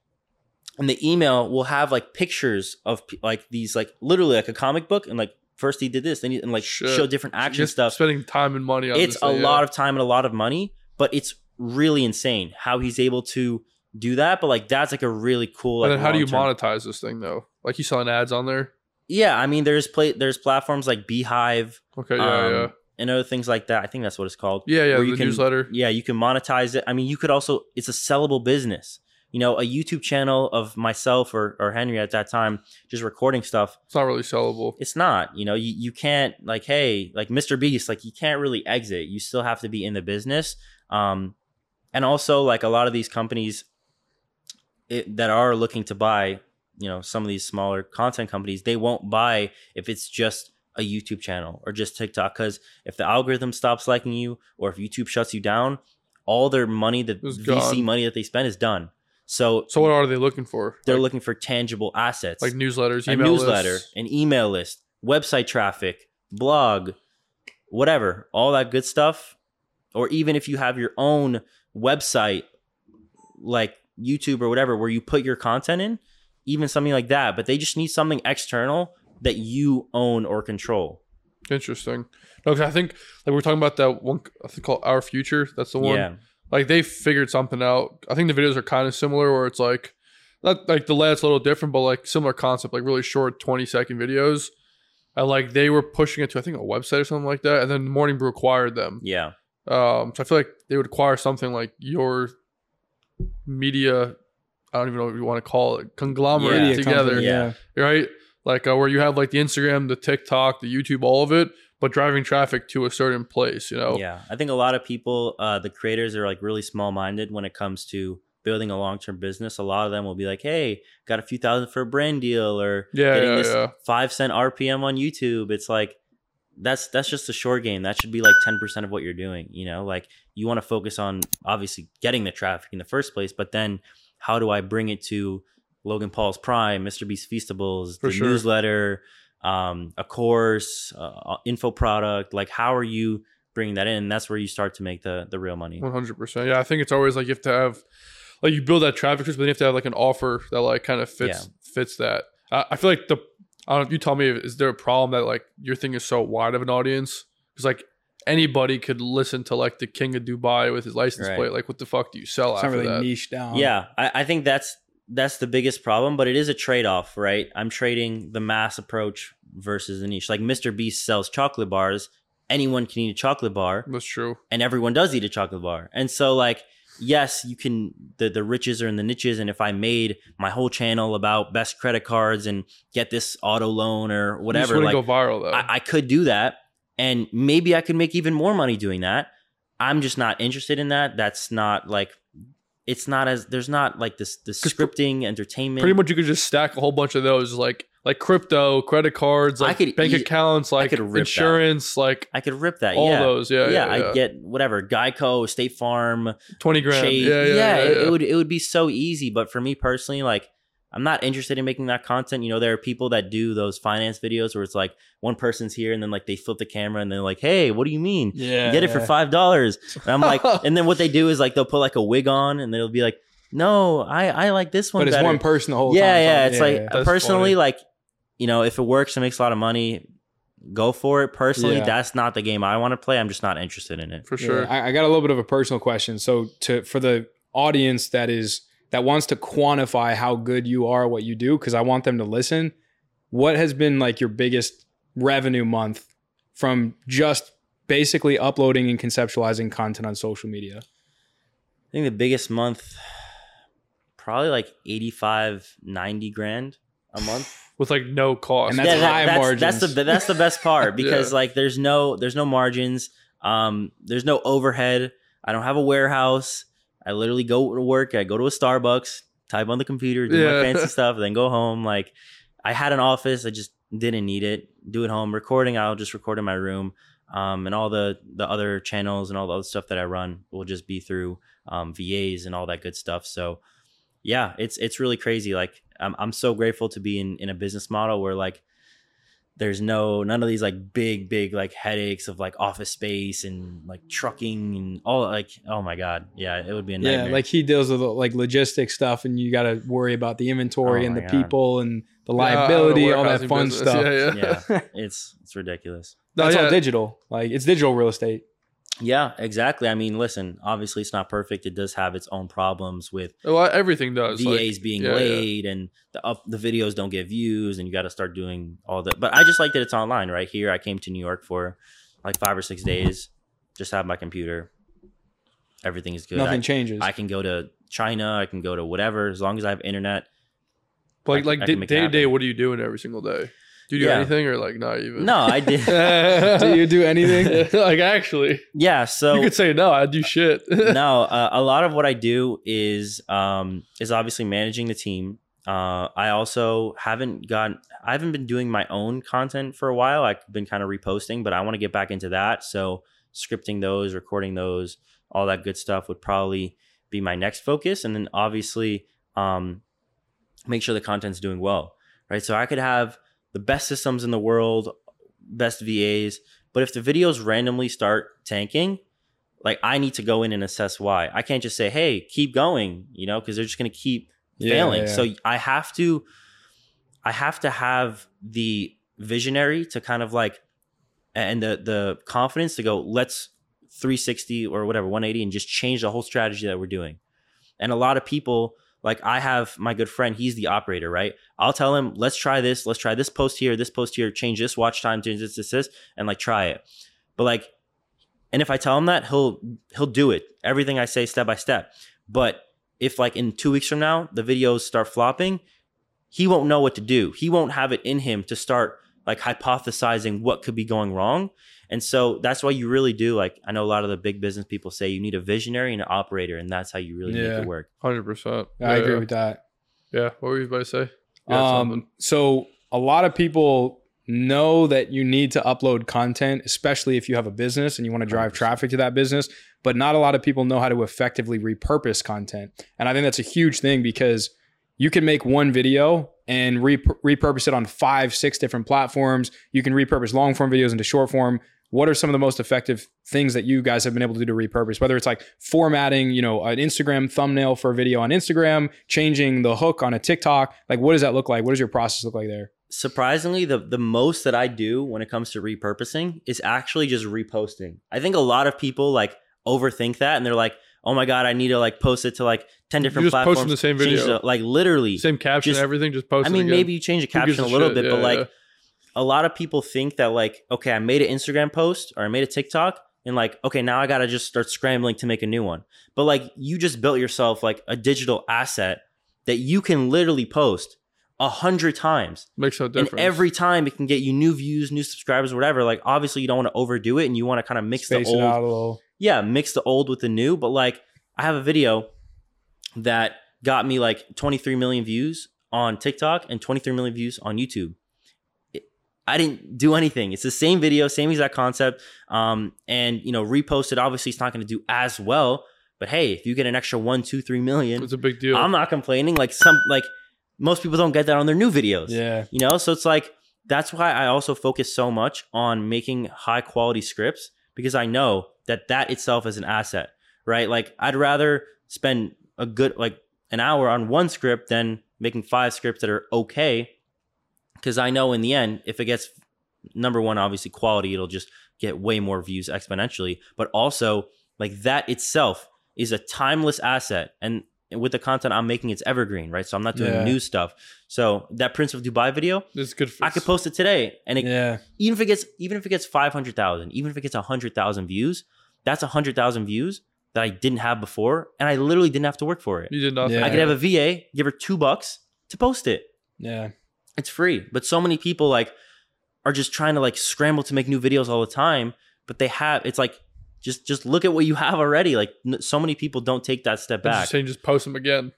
and the email will have like pictures of like these like literally like a comic book, and like first he did this, then he and like Shit. show different action Just stuff. Spending time and money on It's a thing, lot of time and a lot of money, but it's really insane how he's able to do that. But like that's like a really cool. And then how do you monetize this thing though? Like you selling ads on there? Yeah, I mean, there's play there's platforms like beehiiv Okay, yeah, um, yeah. and other things like that. I think that's what it's called. Yeah, yeah, where the you can- newsletter. Yeah, you can monetize it. I mean, you could also it's a sellable business. You know, a YouTube channel of myself or, or Henry at that time just recording stuff. It's not really sellable. It's not, you know, you, you can't like, hey, like Mr. Beast, like you can't really exit. You still have to be in the business. Um, and also like a lot of these companies it, that are looking to buy, you know, some of these smaller content companies, they won't buy if it's just a YouTube channel or just TikTok. Because if the algorithm stops liking you or if YouTube shuts you down, all their money, the It's VC gone. money that they spend is done. So, So what are they looking for? they're like, looking for tangible assets like newsletters, a newsletter, lists. an email list, website traffic, blog, whatever, all that good stuff. Or even if you have your own website, like YouTube or whatever, where you put your content in, even something like that. But they just need something external that you own or control. Interesting. No, 'cause I think like we we're talking about that one. I think called Our Future. That's the one. Yeah. Like they figured something out. I think the videos are kind of similar, where it's like not like the layouts a little different, but like similar concept, like really short twenty second videos. And like they were pushing it to I think a website or something like that, and then Morning Brew acquired them. Yeah. Um, so I feel like they would acquire something like your media. I don't even know what you want to call it, conglomerate Yeah. Together, company, yeah. right? Like uh, where you have like the Instagram, the TikTok, the YouTube, all of it, but driving traffic to a certain place. You know, Yeah, I think a lot of people, uh, the creators, are like really small minded when it comes to building a long term business. A lot of them will be like, "Hey, got a few thousand for a brand deal," or Yeah, getting yeah, this yeah. five cent RPM on YouTube." It's like that's that's just a short game. That should be like ten percent of what you're doing. You know, like you want to focus on obviously getting the traffic in the first place, but then how do I bring it to Logan Paul's Prime, Mr. Beast Feastables, For the sure. newsletter, um, a course, uh, info product? Like, how are you bringing that in? And that's where you start to make the the real money. One hundred percent. Yeah, I think it's always like you have to have, like you build that traffic, but then you have to have like an offer that like kind of fits fits that. I, I feel like the. I don't. know, You tell me, is there a problem that like your thing is so wide of an audience? Because like anybody could listen to like the King of Dubai with his license Right. plate. Like, what the fuck do you sell It's not after really that? niche down. Yeah, I, I think that's that's the biggest problem, but it is a trade off, right? I'm trading the mass approach versus the niche. Like Mr. Beast sells chocolate bars. Anyone can eat a chocolate bar, That's true. and everyone does eat a chocolate bar. And so, like, yes, you can. The the riches are in the niches. And if I made my whole channel about best credit cards and get this auto loan or whatever, like go viral though. I, I could do that, and maybe I could make even more money doing that. I'm just not interested in that. That's not like it's not as there's not like this the scripting entertainment. Pretty much, you could just stack a whole bunch of those, like like crypto, credit cards, I could bank ea- accounts, like could rip that. insurance, like I could rip that. all yeah. those. Yeah, yeah, I yeah. get whatever Geico, State Farm, twenty grand. Chase. Yeah, yeah, yeah. it, yeah. it would it would be so easy. But for me personally, like I'm not interested in making that content. You know, there are people that do those finance videos where it's like one person's here and then like they flip the camera and they're like, "Hey, what do you mean? Yeah. get it for five dollars. And I'm like, and then what they do is like they'll put like a wig on and they'll be like, no, I I like this one But it's better. one person the whole yeah, time. yeah. Yeah. It's like That's personally, funny. like you know, if it works and makes a lot of money, go for it. Personally, Yeah. that's not the game I want to play. I'm just not interested in it. for Yeah, sure. I, I got a little bit of a personal question. So to for the audience that is that wants to quantify how good you are, what you do, because I want them to listen. What has been like your biggest revenue month from just basically uploading and conceptualizing content on social media? I think the biggest month, probably like 85, 90 grand a month. With like no cost. And that's high that's, margins. That's the that's the best part because Yeah. like there's no there's no margins. Um, there's no overhead. I don't have a warehouse. I literally go to work. I go to a Starbucks, type on the computer, do Yeah. my fancy stuff, then go home. Like I had an office. I just didn't need it. Do it home. Recording, I'll just record in my room. Um, and all the the other channels and all the other stuff that I run will just be through um, VAs and all that good stuff. So yeah, it's it's really crazy. Like I'm I'm so grateful to be in in a business model where like there's no none of these like big big like headaches of like office space and like trucking and all like oh my god yeah it would be a nightmare Yeah, like he deals with like logistics stuff, and you got to worry about the inventory Oh and the God. people and the Yeah, liability, all that fun business. stuff. Yeah, yeah. yeah it's it's ridiculous No, That's yeah. all digital. Like it's digital real estate. Yeah exactly i mean listen obviously it's not perfect it does have its own problems with oh, Well, everything does. VAs like- being yeah, yeah. late and the up the videos don't get views and you got to start doing all that. But I just like that it's online right here. I came to New York for like five or six days, just have my computer. Everything is good. Nothing I, changes. I can go to China. I can go to whatever as long as I have internet. I like, like I day can make it day to day, what are you doing every single day? Do you do Yeah. anything or like not even? No, I did. do you do anything? like actually, yeah. So you could say no. I do shit. no, uh, a lot of what I do is um, is obviously managing the team. Uh, I also haven't gotten, I haven't been doing my own content for a while. I've been kind of reposting, but I want to get back into that. So scripting those, recording those, all that good stuff would probably be my next focus. And then obviously, um, make sure the content's doing well, right? So I could have the best systems in the world, best VAs, but if the videos randomly start tanking, like I need to go in and assess why. I can't just say, "Hey, keep going," you know, because they're just going to keep Yeah, failing. yeah. So I have to I have to have the visionary to kind of like and the the confidence to go, let's 360 or whatever, 180 and just change the whole strategy that we're doing. And a lot of people like I have my good friend, he's the operator, right? I'll tell him, let's try this, let's try this post here, this post here, change this watch time, change this, this, this, and like try it. But like, and if I tell him that, he'll he'll do it. Everything I say step by step. But if like in two weeks from now the videos start flopping, he won't know what to do. He won't have it in him to start like hypothesizing what could be going wrong. And so that's why you really do like I know a lot of the big business people say you need a visionary and an operator, and that's how you really make it work. Hundred percent. I agree with that. Yeah. What were you about to say? You had something. Um, so a lot of people know that you need to upload content, especially if you have a business and you want to drive 100%. traffic to that business. But not a lot of people know how to effectively repurpose content. And I think that's a huge thing because you can make one video and re- repurpose it on five, six different platforms. You can repurpose long form videos into short form. What are some of the most effective things that you guys have been able to do to repurpose? Whether it's like formatting, you know, an Instagram thumbnail for a video on Instagram, changing the hook on a TikTok. Like, what does that look like? What does your process look like there? surprisingly the the most that I do when it comes to repurposing is actually just reposting. I think a lot of people like overthink that and they're like, "Oh my god, I need to like post it to like 10 different just post platforms." in the same video. the- like literally. Same caption, just- everything. Just post. I it mean, again. maybe you change the caption a a little shit? bit, but Yeah, like yeah. A lot of people think that like, okay, I made an Instagram post or I made a TikTok and like, okay, now I got to just start scrambling to make a new one. But like you just built yourself like a digital asset that you can literally post a hundred times. makes no difference. And every time it can get you new views, new subscribers, whatever. Like obviously you don't want to overdo it and you want to kind of mix Space the it out old a little. yeah, mix the old with the new. But like, I have a video that got me like 23 million views on TikTok and 23 million views on YouTube. I didn't do anything. It's the same video, same exact concept. Um, and you know, reposted. Obviously, it's not going to do as well. But hey, if you get an extra one, two, three million, it's a big deal. I'm not complaining. Like some, like most people don't get that on their new videos Yeah. you know so it's like that's why i also focus so much on making high quality scripts because i know that that itself is an asset right like i'd rather spend a good like an hour on one script than making five scripts that are okay because i know in the end if it gets number one obviously quality it'll just get way more views exponentially but also like that itself is a timeless asset and with the content i'm making it's evergreen right so i'm not doing Yeah. new stuff so that prince of dubai video it's good. For, I could post it today, and it, Yeah. even if it gets even if it gets five hundred thousand, even if it gets hundred thousand views, that's hundred thousand views that I didn't have before, and I literally didn't have to work for it. You did nothing. Yeah. I could have a VA give her two bucks to post it. Yeah. It's free, but so many people like are just trying to like scramble to make new videos all the time, but they have it's like just just look at what you have already. Like n- so many people don't take that step I'm back. just saying, just post them again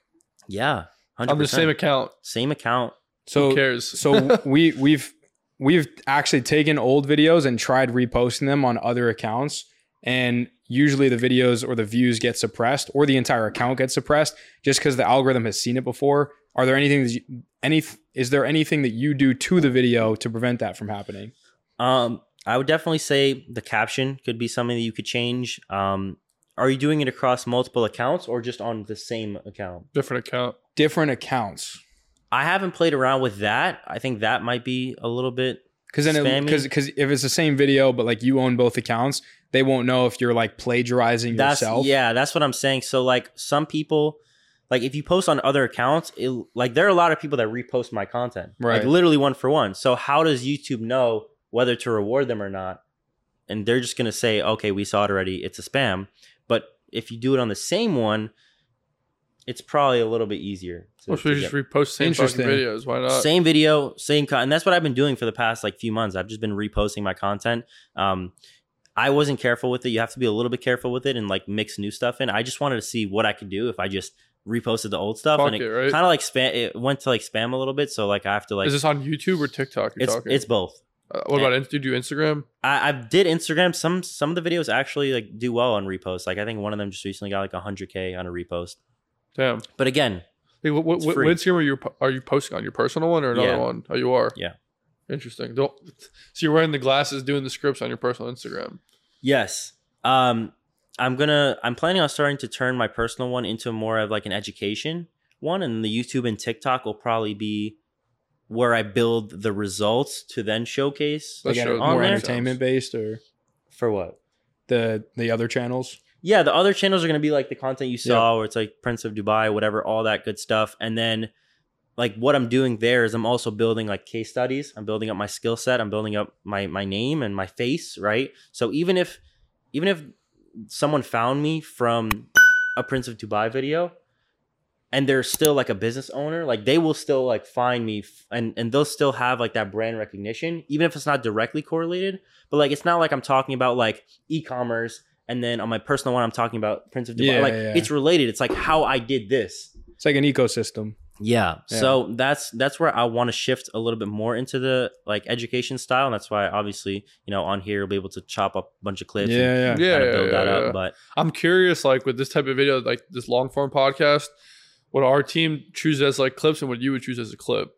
yeah, hundred on the same account. same account. So Who So cares? so we we've we've actually taken old videos and tried reposting them on other accounts and usually the videos or the views get suppressed or the entire account gets suppressed just because the algorithm has seen it before are there anything that you, any is there anything that you do to the video to prevent that from happening Um, I would definitely say the caption could be something that you could change. Um, are you doing it across multiple accounts or just on the same account? Different account. different accounts I haven't played around with that. I think that might be a little bit. because then because because if it's the same video but like you own both accounts they won't know if you're like plagiarizing That's yourself yeah, that's what I'm saying. So like some people, like if you post on other accounts, it, like there are a lot of people that repost my content, Right. Like literally one for one. So how does YouTube know whether to reward them or not? And they're just gonna say, okay, we saw it already. It's a spam. But if you do it on the same one, it's probably a little bit easier. to- Or should to we just get- repost same fucking videos? Why not? same video, same con- and that's what I've been doing for the past like few months. I've just been reposting my content. Um, I wasn't careful with it. You have to be a little bit careful with it and like mix new stuff in. I just wanted to see what I could do if I just reposted the old stuff, Fuck and it, it, right? kind of like spam. It went to like spam a little bit, so like I have to like. Is this on YouTube or TikTok? You're it's talking. it's both. Uh, what about Inst- do you do Instagram? I, I did Instagram. Some some of the videos actually like do well on reposts. Like I think one of them just recently got like 100k on a repost. Damn. But again, Hey, what, what, what. Instagram are you are you posting on your personal one or another Yeah. one? Oh, you are. Yeah. Interesting. Don't. So you're wearing the glasses, doing the scripts on your personal Instagram. Yes. Um I'm gonna I'm planning on starting to turn my personal one into more of like an education one and the YouTube and TikTok will probably be where I build the results to then showcase That like shows more there. entertainment based or for what? the the other channels Yeah, the other channels are gonna be like the content you saw where it's like Prince of Dubai, whatever, all that good stuff. And then like what I'm doing there is I'm also building like case studies. I'm building up my skill set. I'm building up my my name and my face, right? So even if even if someone found me from a Prince of Dubai video and they're still like a business owner, like they will still like find me f- and and they'll still have like that brand recognition, even if it's not directly correlated. But like it's not like I'm talking about like e-commerce and then on my personal one I'm talking about Prince of Dubai. Yeah, like yeah. it's related. It's like how I did this. it's like an ecosystem Yeah. Yeah. So that's that's where I want to shift a little bit more into the like education style. And that's why obviously, you know, on here we'll be able to chop up a bunch of clips and yeah yeah Yeah, kind yeah, of build that yeah, up. yeah. But I'm curious, like with this type of video, like this long form podcast, what our team chooses as like clips and what you would choose as a clip.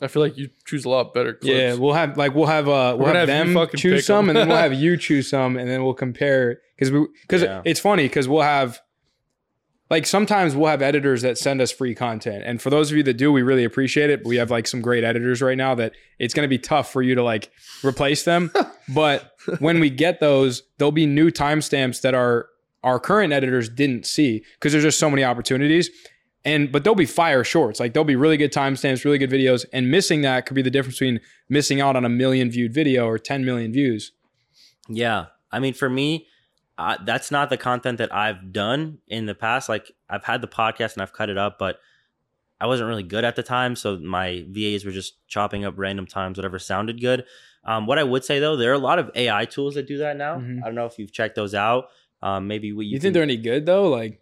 I feel like you choose a lot better clips. Yeah, we'll have like we'll have uh we'll have, have them choose some some, 'em. and then we'll have you choose some, and then we'll compare because we because Yeah. it's funny because we'll have like sometimes we'll have editors that send us free content, and for those of you that do, we really appreciate it. But we have like some great editors right now that it's going to be tough for you to like replace them. but when we get those, there'll be new timestamps that our our current editors didn't see because there's just so many opportunities. And but there'll be fire shorts. Like there'll be really good timestamps, really good videos, and missing that could be the difference between missing out on a million viewed video or 10 million views. yeah, I mean, for me, uh, that's not the content that I've done in the past. Like I've had the podcast and I've cut it up, but I wasn't really good at the time. So my VAs were just chopping up random times, whatever sounded good. Um, what I would say though, there are a lot of AI tools that do that now. Mhm. I don't know if you've checked those out. Um, maybe we You, you, think can- they're any good though? Like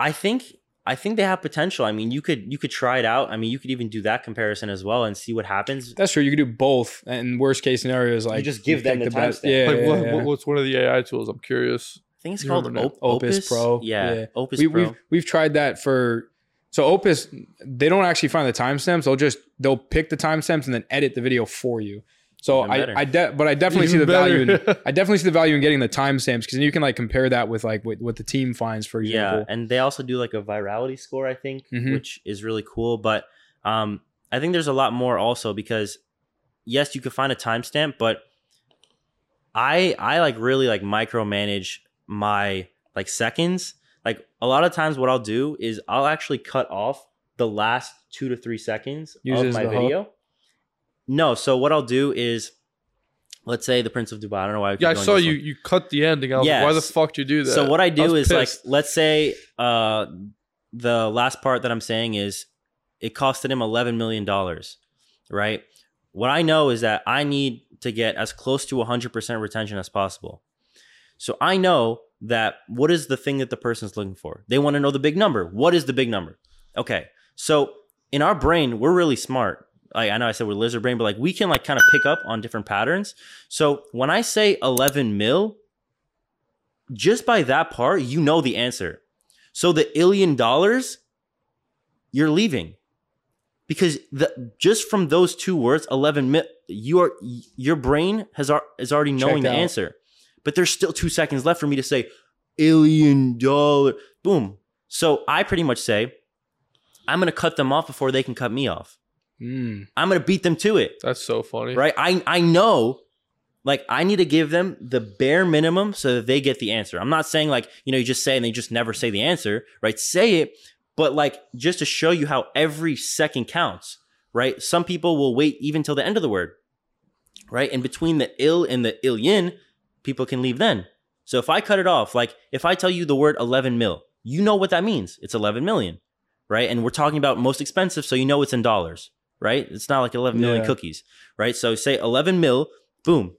I think I think they have potential. I mean, you could you could try it out. I mean, you could even do that comparison as well and see what happens. that's true. You could do both. And worst case scenario is like just give them pick the best. timestamp. Yeah, Like yeah, what, yeah. what- what's one of the AI tools? I'm curious. I think it's You called Op- that? Opus Pro. Yeah, Yeah. Opus we, Pro. we've we've tried that for so Opus. They don't actually find the timestamps. They'll just they'll pick the timestamps and then edit the video for you. So Even I. I de- but I definitely see Even the value. In. I definitely see the value in getting the timestamps because then you can like compare that with like what, what the team finds, for example. yeah, and they also do like a virality score, I think, Mhm. which is really cool. But um, I think there's a lot more also because yes, you could find a timestamp, but I I like really like micromanage my like seconds. Like a lot of times, what I'll do is I'll actually cut off the last two to three seconds Use it of my video. hook? No, so what I'll do is, let's say the Prince of Dubai. I don't know why. keep Yeah, I saw you. one. You cut the ending. I was like, why the fuck do you do that? So what I do was is like, let's say uh, the last part that I'm saying is it costed him 11 million dollars, right? What I know is that I need to get as close to 100% retention as possible. So I know that what is the thing that the person's looking for? They want to know the big number. What is the big number? Okay. So in our brain, we're really smart. Like I know I said we're lizard brain, but like we can like kind of pick up on different patterns. So when I say 11 mil, just by that part, you know the answer. So the illion dollars, you're leaving because the just from those two words, 11 mil, you are your brain has is already knowing Checked the out. answer. But there's still two seconds left for me to say illion dollar. Boom. So I pretty much say, I'm gonna cut them off before they can cut me off. Mm. I'm gonna beat them to it. That's so funny. Right? I I know like I need to give them the bare minimum so that they get the answer. I'm not saying like, you know, you just say and they just never say the answer, right? Say it, but like just to show you how every second counts, right? Some people will wait even till the end of the word. Right? And between the ill and the illion, people can leave then. So if I cut it off, like if I tell you the word 11 mil, you know what that means. It's 11 million, right? And we're talking about most expensive, so you know it's in dollars, right? It's not like 11 million Yeah. cookies, right? So say 11 mil, boom.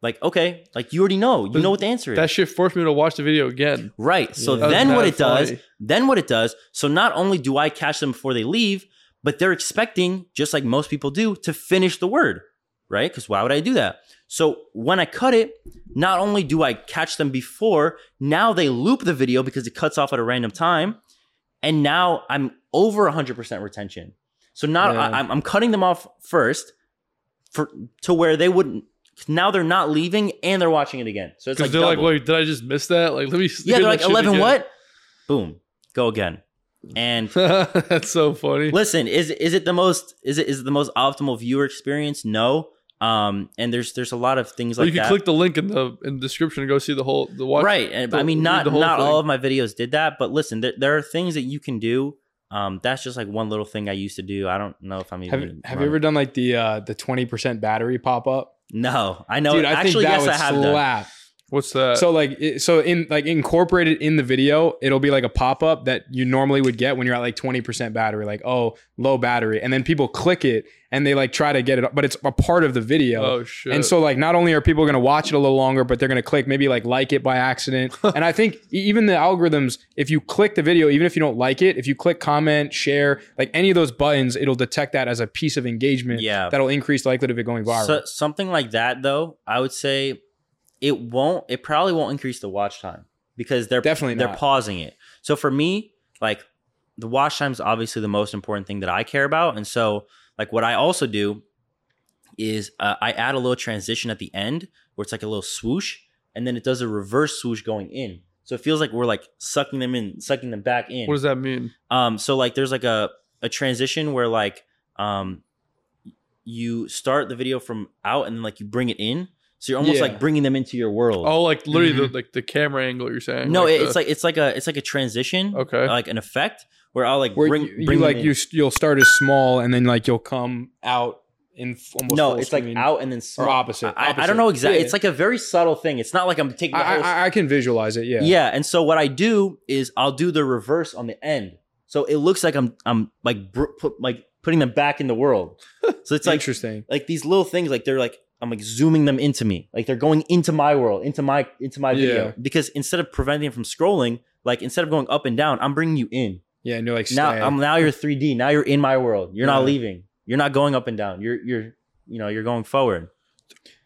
Like, okay, like you already know. You But know what the answer is. That shit forced me to watch the video again. Right. So Yeah. Then what it does, then what it does, so not only do I catch them before they leave, but they're expecting, just like most people do, to finish the word, right? Because why would I do that? So when I cut it, not only do I catch them before, now they loop the video because it cuts off at a random time. And now I'm over 100% retention. So now Yeah. I, I'm, I'm cutting them off first for to where they wouldn't. Now they're not leaving and they're watching it again. So it's like they're like, wait, did I just miss that? Like, let me. Yeah, they're like that shit 11 again." what? Boom. Go again. And That's so funny. listen, is is it the most is it is it the most optimal viewer experience? No. Um and there's there's a lot of things Or like you can that. click the link in the in the description and go see the whole the watch. right. And I mean not not thing. all of my videos did that, but listen, there, there are things that you can do. Um that's just like one little thing I used to do. I don't know if I'm even have you ever done like the uh, the twenty percent battery pop up? No. I know Dude, I actually think that yes would I have done. Slap. What's that? So like so in like incorporated in the video, it'll be like a pop up that you normally would get when you're at like 20% battery, like oh low battery, and then people click it and they like try to get it, but it's a part of the video. oh shit. And so like not only are people going to watch it a little longer, but they're going to click maybe like like it by accident. and I think e- even the algorithms, if you click the video, even if you don't like it, if you click comment, share, like any of those buttons, it'll detect that as a piece of engagement. Yeah. That'll increase the likelihood of it going viral. So, something like that though, I would say it won't it probably won't increase the watch time because they're Definitely they're not. pausing it. So for me, like the watch time is obviously the most important thing that I care about and so like what I also do is uh, I add a little transition at the end where it's like a little swoosh and then it does a reverse swoosh going in. So it feels like we're like sucking them in, sucking them back in. what does that mean? Um, so like there's like a a transition where like um you start the video from out and then like you bring it in. So you're almost Yeah. like bringing them into your world. Oh, like literally Mhm. the like the camera angle you're saying. no, it- the- it's like it's like a it's like a transition, okay. like an effect where I'll like Where bring you, you bring them like in. you you'll start as small and then like you'll come out in almost no, full it's like out and then small. opposite, I, I don't know exactly. Yeah. It's like a very subtle thing. It's not like I'm taking. I, whole I, I can visualize it. Yeah. Yeah, and so what I do is I'll do the reverse on the end, so it looks like I'm I'm like br- put, like putting them back in the world. So it's like interesting. like these little things, like they're like I'm like zooming them into me, like they're going into my world, into my into my video. Yeah. Because instead of preventing them from scrolling, like instead of going up and down, I'm bringing you in. Yeah, and you're like Now. I'm now you're 3D. Now you're in my world. You're not leaving. You're not going up and down. You're you're you know you're going forward.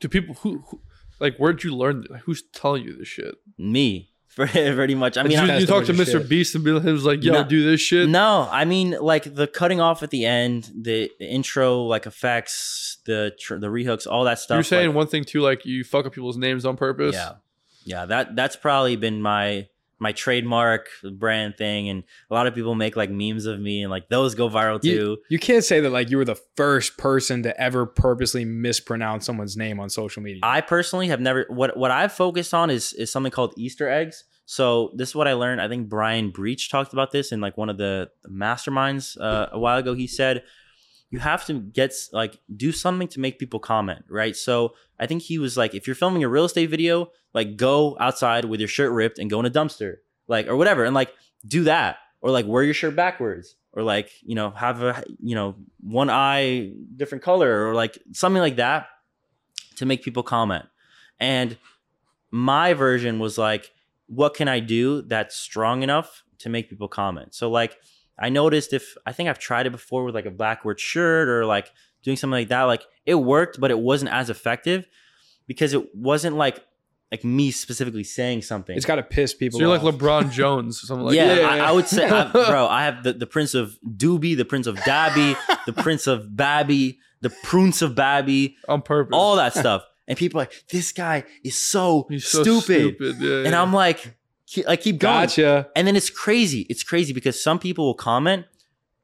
Do people who, who like where'd you learn? Who's telling you this shit? Me, pretty much. I mean, you, you talk to Mr. shit. Beast and be he was like, "Yo, No. do this shit." No, I mean like the cutting off at the end, the, the intro, like effects, the tr- the rehooks, all that stuff. You're saying like, one thing too, like you fuck up people's names on purpose. yeah, yeah. That that's probably been my my trademark brand thing, and a lot of people make like memes of me, and like those go viral too. you, you can't say that like you were the first person to ever purposely mispronounce someone's name on social media. I personally have never what what I've focused on is is something called Easter eggs. So this is what I learned. I think Brian Breach talked about this in like one of the masterminds uh, a while ago. He said you have to get like do something to make people comment, right? So I think he was like, if you're filming a real estate video, like go outside with your shirt ripped and go in a dumpster, like or whatever, and like do that, or like wear your shirt backwards, or like you know have a you know one eye different color, or like something like that to make people comment. And my version was like, what can I do that's strong enough to make people comment? So like I noticed if I think I've tried it before with like a backward shirt or like doing something like that, like it worked, but it wasn't as effective because it wasn't like like me specifically saying something. It's got to piss people. So you're off. like LeBron Jones or something like yeah, that. I, I would say, I, bro. I have the, the Prince of Doobie, the Prince of Dabby, the Prince of Babby, the Prince of Babby, On purpose. all that stuff. And people are like, this guy is so, He's so stupid. stupid. Yeah, And yeah. I'm like, ke- like keep going. Gotcha. And then it's crazy. It's crazy because some people will comment,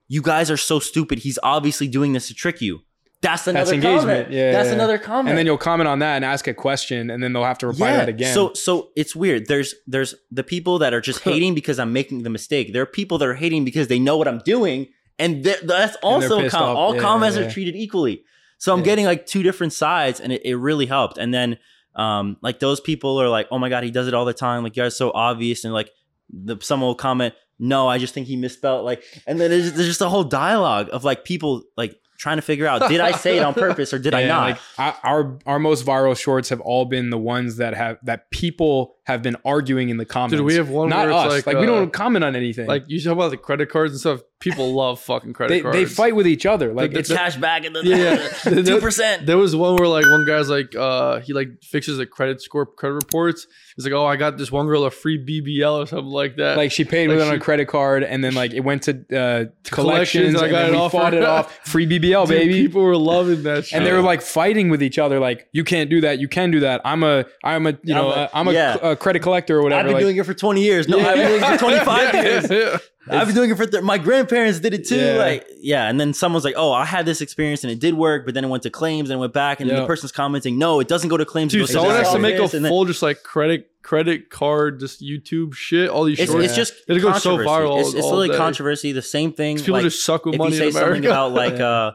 "You guys are so stupid. He's obviously doing this to trick you." That's another That's engagement. comment. Yeah, That's yeah. another comment. And then you'll comment on that and ask a question, and then they'll have to reply to that again. So so it's weird. There's there's the people that are just hating because I'm making the mistake. There are people that are hating because they know what I'm doing, and that's also a pissed com- all Yeah, comments yeah. are treated equally. So I'm Yeah. getting like two different sides, and it, it really helped. And then um like those people are like, oh my god, he does it all the time. Like you guys are so obvious, and like the someone will comment, no, I just think he misspelled. Like, and then there's, there's just a whole dialogue of like people like trying to figure out, did I say it on purpose or did I not? Like I- our our most viral shorts have all been the ones that have that people have been arguing in the comments. Dude, we have one not where it's us. like, Like, we uh, don't comment on anything. like you talk about the credit cards and stuff. People love fucking credit they, cards. they fight with each other. Like The- it's the- cash back in the Yeah. two percent. There was one where like one guy's like uh he like fixes the credit score credit reports. He's like, oh, I got this one girl a free BBL or something like that. like she paid Like with it on a credit card, and then like it went to uh, collections, collections, I got then it off fought it off. Free BBL, Dude, baby. people were loving that shit. and they were like fighting with each other, like you can't do that, you can do that. I'm a, I'm a, you know, I'm a- uh, I'm a, yeah. a credit collector or whatever. I've been like, doing it for 20 years. No. I've been doing it for 25 Yeah, years. I've been doing it for th- my grandparents did it too. Yeah. Like, yeah. And then someone's like, "Oh, I had this experience and it did work," but then it went to claims and it went back, and then Yeah. the person's commenting, "No, it doesn't go to claims." it Dude, goes someone has to make a this," and then- full just like credit credit card, just YouTube shit. All these It's, shorts. it's just It'll go so controversy. viral It's, it's all literally day. controversy. The same thing. People like, just suck with if money you say in America. something about like uh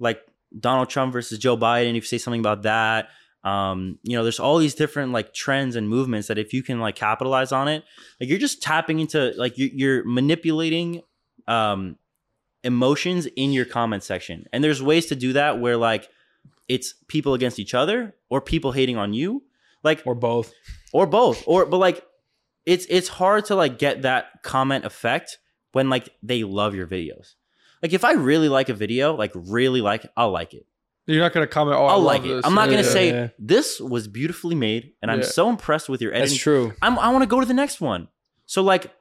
like Donald Trump versus Joe Biden, if you say something about that, um, you know, there's all these different like trends and movements that if you can like capitalize on it, like you're just tapping into like you're, you're manipulating um emotions in your comment section. And there's ways to do that where like it's people against each other or people hating on you. Like or both. or both or but like it's it's hard to like get that comment effect when like they love your videos like if i really like a video like really like i'll like it You're not gonna comment. Oh, I i'll like it this. i'm not gonna Yeah. say yeah. this was beautifully made and i'm Yeah. so impressed with your editing That's true. I'm, i want to go to the next one so like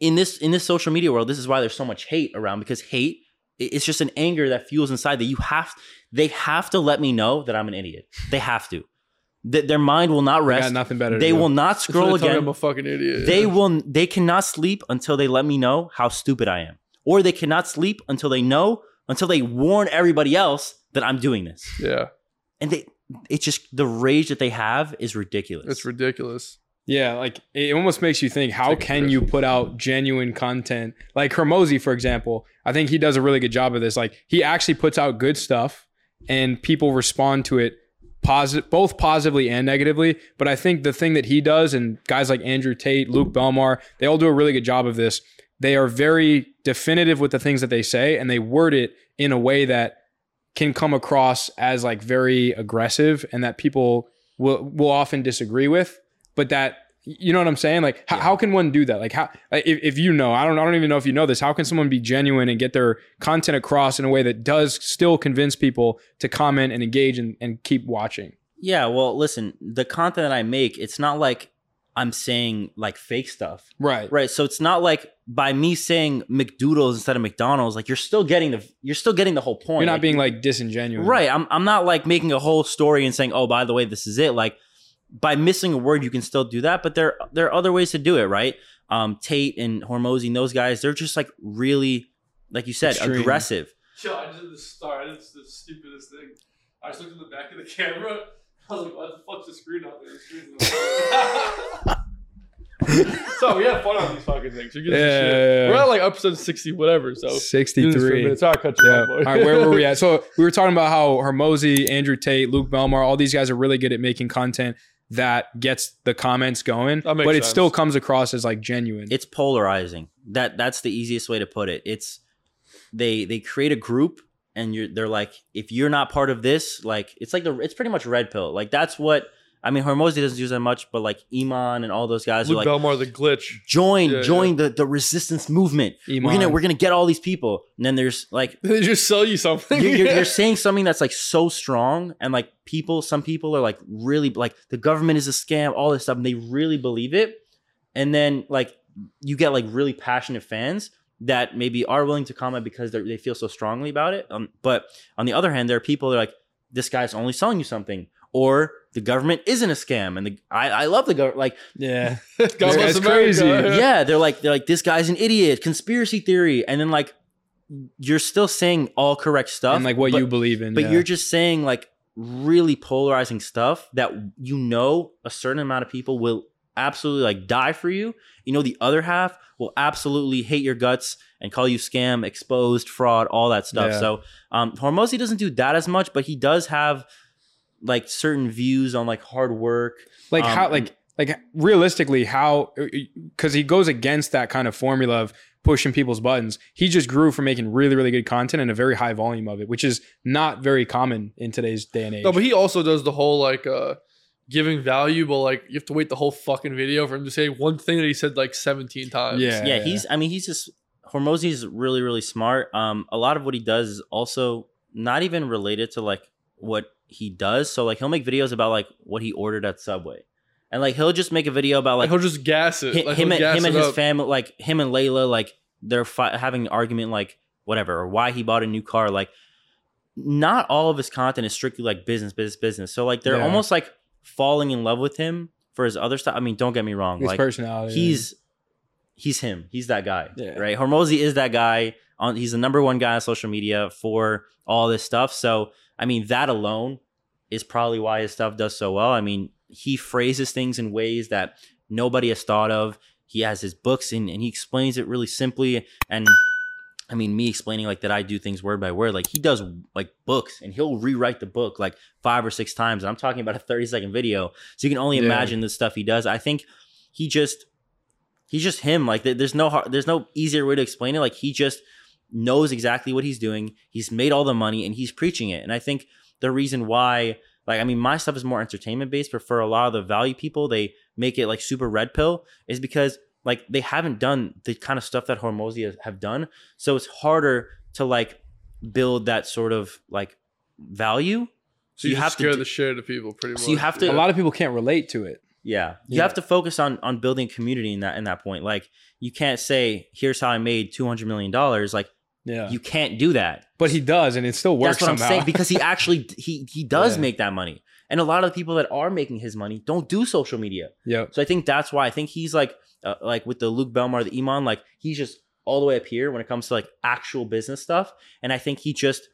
in this in this social media world this is why there's so much hate around because hate i- it's just an anger that fuels inside that you have they have to let me know that i'm an idiot they have to that their mind will not I got rest nothing better. to they do. will not That's when scroll they tell me again I'm a fucking idiot. they will they cannot sleep until they let me know how stupid I am. Or they cannot sleep until they know until they warn everybody else that I'm doing this. Yeah, And they it's just the rage that they have is ridiculous. it's ridiculous. Yeah, like it almost makes you think how like can you put out genuine content? Like Hormozi, for example, I think he does a really good job of this. Like he actually puts out good stuff and people respond to it positive both positively and negatively. But I think the thing that he does and guys like Andrew Tate, Luke Belmar, they all do a really good job of this. They are very definitive with the things that they say and they word it in a way that can come across as like very aggressive and that people will will often disagree with but that you know what i'm saying? Like how, Yeah. how can one do that? Like how if, if you know i don't i don't even know if you know this how can someone be genuine and get their content across in a way that does still convince people to comment and engage and, and keep watching? Yeah, well, listen, the content that I make, it's not like I'm saying like fake stuff. right Right. So it's not like by me saying McDoodles instead of McDonald's, like you're still getting the you're still getting the whole point. you're not Like, being like disingenuous Right. I'm I'm not like making a whole story and saying, "Oh, by the way, this is it." Like by missing a word, you can still do that, but there there are other ways to do it, right? Um, Tate and Hormozi and those guys, they're just like really, like you said, Extreme. aggressive. Yo, I just did the star. I did the stupidest thing. I just looked at the back of the camera. I was like, "What the fuck's the screen out there?" The so we had fun on these fucking things. Who gives a Yeah, shit? yeah, yeah. We're at like episode sixty, whatever. So do this for a 63 minute. Sorry, I cut you Yeah. off, boy. All right, where were we at? So we were talking about how Hormozi, Andrew Tate, Luke Belmar, all these guys are really good at making content that gets the comments going, That makes but it sense. still comes across as like genuine. It's polarizing. That that's the easiest way to put it. It's they they create a group and you're they're like, if you're not part of this, like it's like the it's pretty much red pill. Like that's what I mean, Hormozi doesn't use that much, but like Iman and all those guys Luke are like, Belmar, the glitch. join, Yeah, join the the resistance movement. We're gonna we're gonna get all these people. And then there's like They just sell you something. you're, you're, you're saying something that's like so strong, and like people, some people are like really like the government is a scam, all this stuff, and they really believe it. And then like you get like really passionate fans that maybe are willing to comment because they they feel so strongly about it. Um, but on the other hand, there are people that are like, this guy's only selling you something, or the government isn't a scam, and the I, I love the government. Like yeah. Guy's crazy. yeah, they're like they're like this guy's an idiot, conspiracy theory, and then like you're still saying all correct stuff and like what but- you believe in. but yeah. you're just saying like really polarizing stuff that you know a certain amount of people will absolutely like die for you. You know the other half will absolutely hate your guts and call you scam, exposed, fraud, all that stuff. Yeah. So um Hormozi doesn't do that as much, but he does have like certain views on like hard work. like um, how like like realistically how because he goes against that kind of formula of pushing people's buttons he just grew from making really really good content and a very high volume of it which is not very common in today's day and age No, but he also does the whole like uh giving value, but like you have to wait the whole fucking video for him to say one thing that he said like 17 times. Yeah. yeah, he's I mean he's just Hormozi is really really smart. Um a lot of what he does is also not even related to like what he does. So like he'll make videos about like what he ordered at Subway. And like he'll just make a video about Like like he'll just gas it. hi- Like, him and gas him and it his family like him and Leila like they're fi- having an argument like whatever or why he bought a new car like not all of his content is strictly like business business business. So like they're Yeah. almost like falling in love with him for his other stuff. I mean, don't get me wrong. his like personality he's he's him. He's that guy. Yeah. Right. Hormozi is that guy. On he's the number one guy on social media for all this stuff. So I mean that alone is probably why his stuff does so well. I mean, he phrases things in ways that nobody has thought of. He has his books and, and he explains it really simply. And I mean, me explaining like that I do things word by word. Like he does like books and he'll rewrite the book like five or six times. And I'm talking about a 30 second video. So you can only Yeah. imagine the stuff he does. I think he just he's just him. Like there's no there's no easier way to explain it. Like he just knows exactly what he's doing. He's made all the money and he's preaching it. And I think the reason why, like, I mean, my stuff is more entertainment based, but for a lot of the value people, they make it like super red pill, is because like they haven't done the kind of stuff that Hormozi have done. So it's harder to like build that sort of like value. So you, you have have to to scare the shit out of people pretty much. So you have to- a lot of people can't relate to it Yeah. You Yeah. have to focus on on building community in that in that point. Like you can't say, here's how I made two hundred million dollars. Like yeah you can't do that. but he does and it still works That's what somehow. I'm saying because he actually he he does Yeah. make that money, and a lot of the people that are making his money don't do social media. Yeah. So I think that's why I think he's like uh, like with the Luke Belmar, the Iman, like he's just all the way up here when it comes to like actual business stuff, and I think he just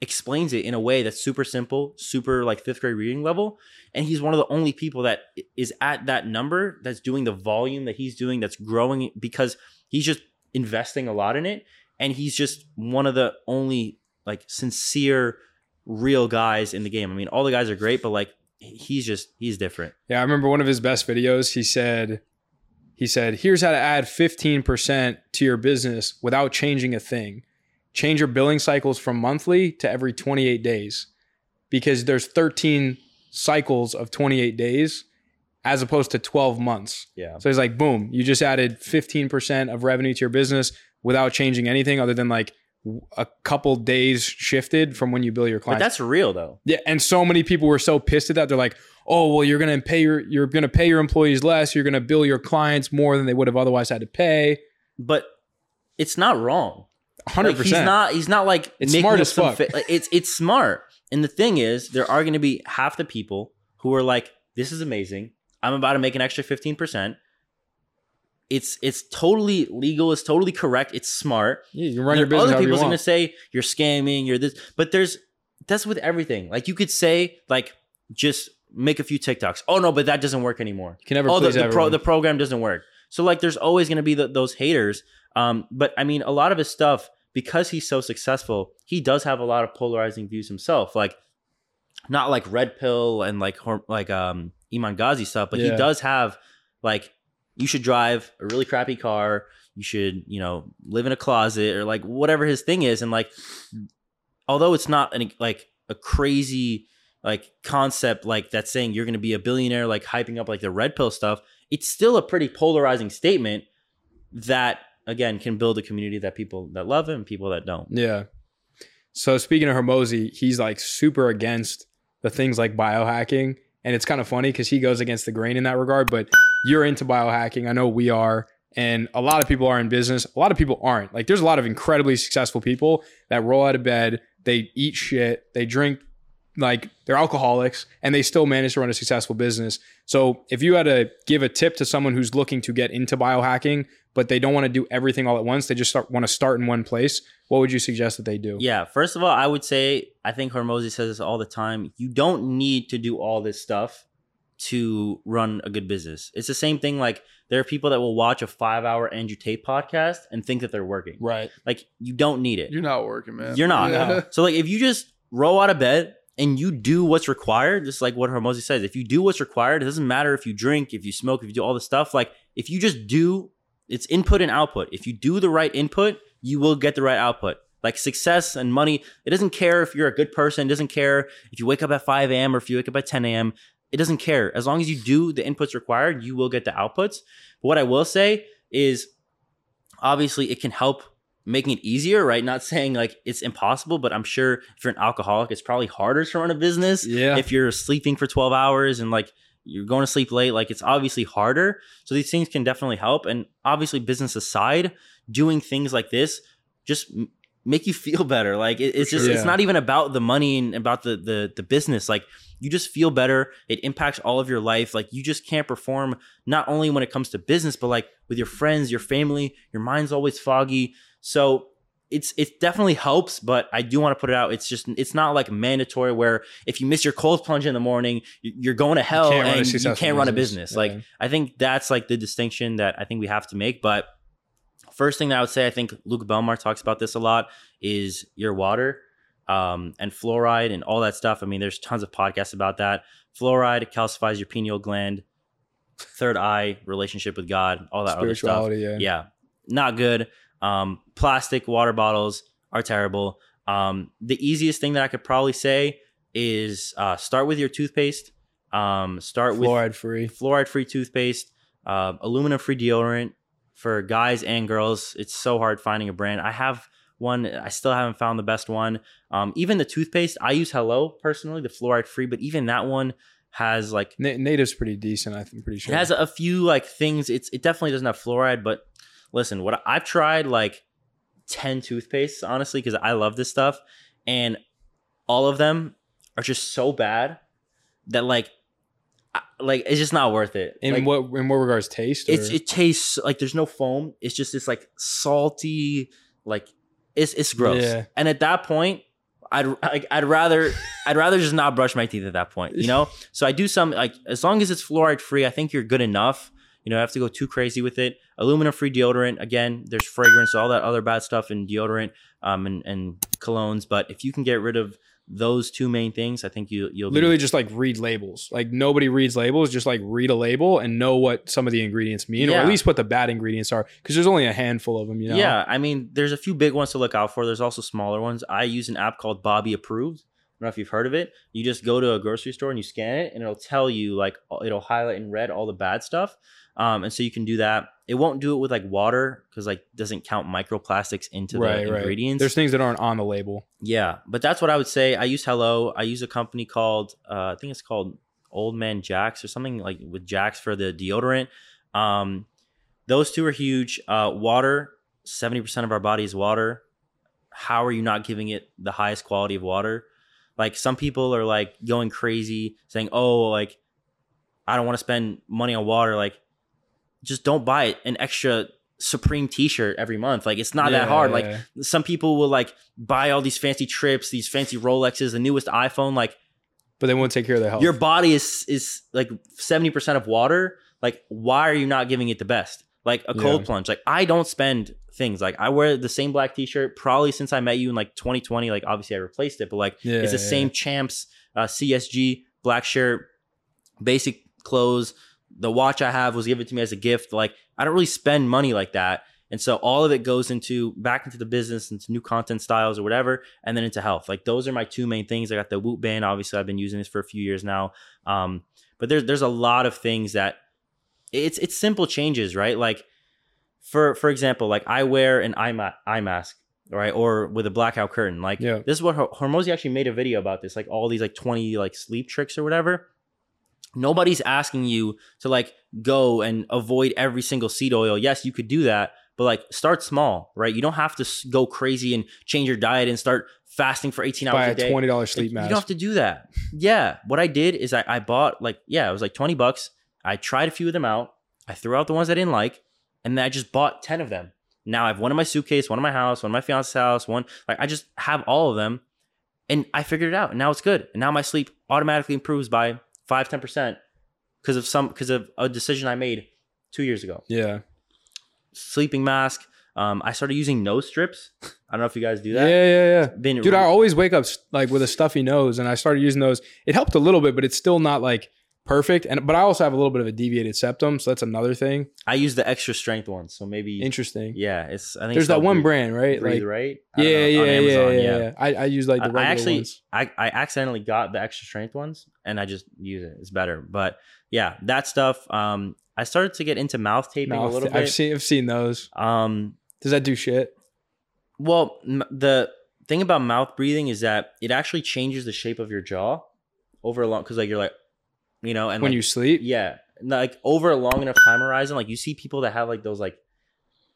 explains it in a way that's super simple, super like fifth grade reading level, and he's one of the only people that is at that number that's doing the volume that he's doing that's growing because he's just investing a lot in it and he's just one of the only like sincere real guys in the game. I mean, all the guys are great, but like he's just he's different. Yeah, I remember one of his best videos. He said, he said, here's how to add 15% to your business without changing a thing. Change your billing cycles from monthly to every 28 days because there's 13 cycles of 28 days as opposed to 12 months. Yeah. So he's like, boom, you just added 15% of revenue to your business without changing anything other than like a couple days shifted from when you bill your But clients. that's real though. Yeah, and so many people were so pissed at that. They're like, "Oh, well, you're gonna pay your you're gonna pay your employees less. You're gonna bill your clients more than they would have otherwise had to pay." But it's not wrong. Hundred Like, he's not he's not like It's smart as fuck. fa- like, it's it's smart. And the thing is, there are going to be half the people who are like, "This is amazing. I'm about to make an extra fifteen percent." It's it's totally legal. It's totally correct. It's smart. Yeah, you can run There your business other people's going to say you're scamming. You're this, but there's that's with everything. Like you could say like just make a few TikToks. Oh no, but that doesn't work anymore You can never oh the, the, pro, the program doesn't work so like there's always going to be the, those haters um but i mean a lot of his stuff because he's so successful he does have a lot of polarizing views himself like not like red pill and like like um iman Gadzhi stuff but Yeah. he does have like you should drive a really crappy car you should you know live in a closet or like whatever his thing is and like although it's not an, like a crazy like concept like that's saying you're going to be a billionaire like hyping up like the red pill stuff it's still a pretty polarizing statement that again can build a community that people that love him and people that don't Yeah. So speaking of Hormozi, he's like super against the things like biohacking. And it's kind of funny because he goes against the grain in that regard. But you're into biohacking. I know we are. And a lot of people are in business. A lot of people aren't. Like there's a lot of incredibly successful people that roll out of bed, they eat shit, they drink like they're alcoholics and they still manage to run a successful business. So if you had to give a tip to someone who's looking to get into biohacking, but they don't want to do everything all at once, they just start, want to start in one place, what would you suggest that they do? Yeah, first of all, I would say I think Hormozi says this all the time. You don't need to do all this stuff to run a good business. It's the same thing. Like there are people that will watch a five-hour Andrew Tate podcast and think that they're working. Right. Like you don't need it. You're not working, man. You're not. Yeah. So like if you just roll out of bed and you do what's required, just like what Hormozi says, if you do what's required, it doesn't matter if you drink, if you smoke, if you do all this stuff. Like if you just do, it's input and output. If you do the right input, you will get the right output. Like success and money, it doesn't care if you're a good person. It doesn't care if you wake up at 5 a.m. or if you wake up at 10 a.m. It doesn't care. As long as you do the inputs required, you will get the outputs. But what I will say is obviously it can help making it easier, right? Not saying like it's impossible, but I'm sure if you're an alcoholic, it's probably harder to run a business. Yeah. If you're sleeping for 12 hours and like you're going to sleep late, like it's obviously harder. So these things can definitely help. And obviously, business aside, doing things like this just make you feel better. Like it, it's just sure. it's not even about the money and about the the the business. Like you just feel better. It impacts all of your life. Like you just can't perform not only when it comes to business, but like with your friends, your family. Your mind's always foggy. So it's it definitely helps, but I do want to put it out. It's just it's not like mandatory where if you miss your cold plunge in the morning, you- you're going to hell a and you can't run a business. business. Like I think that's like the distinction that I think we have to make. But first thing that I would say, I think Luke Belmar talks about this a lot, is your water um, and fluoride and all that stuff. I mean, there's tons of podcasts about that. Fluoride calcifies your pineal gland, third eye, relationship with God, all that other stuff. Spirituality, yeah. Yeah, not good. Um, plastic water bottles are terrible. Um, the easiest thing that I could probably say is uh, start with your toothpaste. Um, start with Fluoride free. fluoride free toothpaste, uh, aluminum free deodorant for guys and girls. It's so hard finding a brand. I have one. I still haven't found the best one. Um, even the toothpaste, I use Hello personally, the fluoride free, but even that one has like Na- Native's pretty decent, I'm pretty sure. it has a few like things. It's it definitely doesn't have fluoride, but listen, what I've tried like ten toothpastes honestly because I love this stuff, and all of them are just so bad that like, like it's just not worth it. in Like, what in what regards taste? it's it tastes like there's no foam. It's just this like salty, like it's it's gross. Yeah. And at that point, I'd like I'd rather I'd rather just not brush my teeth at that point. You know. so I do some like as long as it's fluoride free, I think you're good enough. You know, I have to go too crazy with it. Aluminum free deodorant. Again, there's fragrance, all that other bad stuff in deodorant, um, and, and colognes. But if you can get rid of those two main things, I think you you'll be- literally just like read labels. Like nobody reads labels, just like read a label and know what some of the ingredients mean, or at least what the bad ingredients are, because there's only a handful of them. You know. Yeah, I mean, there's a few big ones to look out for. There's also smaller ones. I use an app called Bobby Approved. I don't know if you've heard of it. You just go to a grocery store and you scan it, and it'll tell you like it'll highlight in red all the bad stuff. Um, and so you can do that. It won't do it with like water because like doesn't count microplastics into Right, the right. ingredients. There's things that aren't on the label. Yeah, but that's what I would say. I use Hello. I use a company called uh, I think it's called Old Man Jacks or something like with Jacks for the deodorant. Um, those two are huge. Uh, water, seventy percent of our body is water. How are you not giving it the highest quality of water? Like some people are like going crazy saying, "Oh, like I don't want to spend money on water." Like, just don't buy an extra Supreme T-shirt every month. Like it's not that hard. yeah, Like yeah. some people will like buy all these fancy trips, these fancy Rolexes, the newest iPhone. Like but they won't take care of their health. your body is is like seventy percent of water. Like why are you not giving it the best? Like a cold Yeah. plunge. Like I don't spend things. Like I wear the same black T-shirt probably since I met you in like 2020. Like obviously I replaced it, but like Yeah, it's the yeah. same Champs uh, CSG black shirt, basic clothes. The watch I have was given to me as a gift. Like I don't really spend money like that. And so all of it goes into back into the business, into new content styles or whatever, and then into health. Like those are my two main things. I got the Whoop band. Obviously, I've been using this for a few years now. Um, but there's there's a lot of things that it's it's simple changes, right? Like for for example, like I wear an eye, ma- eye mask, right, or with a blackout curtain. Like Yeah. this is what Hor- Hormozi actually made a video about this, like all these like twenty like sleep tricks or whatever. Nobody's asking you to like go and avoid every single seed oil. Yes, you could do that, but like start small, right? You don't have to go crazy and change your diet and start fasting for eighteen hours Buy a day. twenty dollars Like, sleep mask. you don't have to do that. Yeah. What I did is I, I bought like, yeah, it was like 20 bucks. I tried a few of them out. I threw out the ones I didn't like. And then I just bought 10 of them. Now I have one in my suitcase, one in my house, one in my fiance's house, one like I just have all of them. And I figured it out. And now it's good. And now my sleep automatically improves by five, 10% because of some because of a decision I made two years ago. yeah. Sleeping mask. Um, I started using nose strips. I don't know if you guys do that. yeah, yeah. Been Dude, I always wake up like with a stuffy nose, and I started using those. It helped a little bit, but it's still not like perfect. And but I also have a little bit of a deviated septum, so that's another thing. I use the extra strength ones. So maybe Interesting. Yeah, it's. I think There's that one Breathe- brand, right? Breathe, like, right? Yeah, know, yeah, yeah, yeah, yeah, I, I use like the I- actually, ones. I, I accidentally got the extra strength ones, and I just use it. It's better, but yeah, that stuff. Um, I started to get into mouth taping Mouth- a little bit. I've seen, I've seen those. um, Does that do shit? well, m- the thing about mouth breathing is that it actually changes the shape of your jaw over a long because like you're like, you know, and when like, you sleep? yeah, like over a long enough time horizon, like you see people that have like those like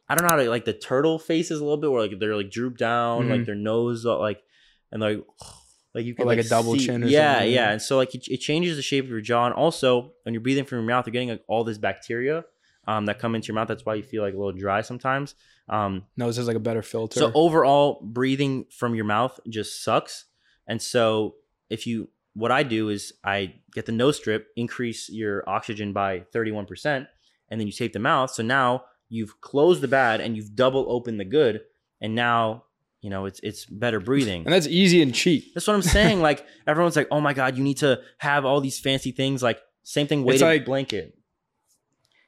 I don't know how to like the turtle faces a little bit where like they're like droop down, Mhm. like their nose uh, like and like like you can like a double see- chin or yeah, something. yeah. And so like it, it changes the shape of your jaw, and also when you're breathing from your mouth, you're getting like all this bacteria um, that come into your mouth. That's why you feel like a little dry sometimes. Um, Nose is like a better filter. so overall, breathing from your mouth just sucks. And so if you, what I do is I get the nose strip, increase your oxygen by 31%, and then you tape the mouth. So now you've closed the bad and you've double opened the good. And now, you know, it's, it's better breathing. and that's easy and cheap. That's what I'm saying. like everyone's like, oh my God, you need to have all these fancy things. Like same thing, weighted like- blanket.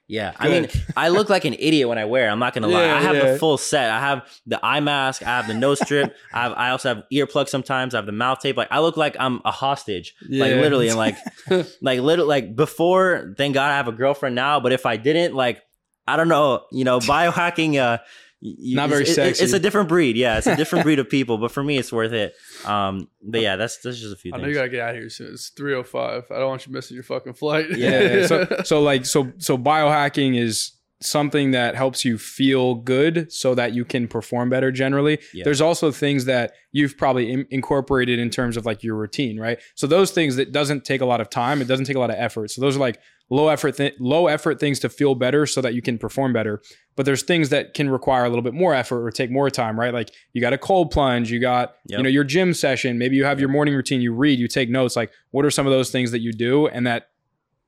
Yeah. I mean, I look like an idiot when I wear. it, I'm not gonna lie. Yeah, I have yeah. the full set. I have the eye mask. I have the nose strip. I have. I also have earplugs. Sometimes I have the mouth tape. Like I look like I'm a hostage. Like literally, and like, like little like before. Thank God I have a girlfriend now. But if I didn't, like, I don't know. You know, biohacking. Uh, you, Not very it's, sexy. It's a different breed. Yeah, it's a different breed of people. But for me, it's worth it. Um, but yeah, that's that's just a few I know you gotta get out of here soon. It's three oh five. I don't want you missing your fucking flight. yeah. yeah. So so like so so biohacking is something that helps you feel good so that you can perform better generally. Yeah. There's also things that you've probably in- incorporated in terms of like your routine, right? So those things that doesn't take a lot of time, it doesn't take a lot of effort. So those are like low effort thi- low effort things to feel better so that you can perform better. But there's things that can require a little bit more effort or take more time, right? Like you got a cold plunge, you got Yep. you know your gym session, maybe you have your morning routine, you read, you take notes, like what are some of those things that you do and that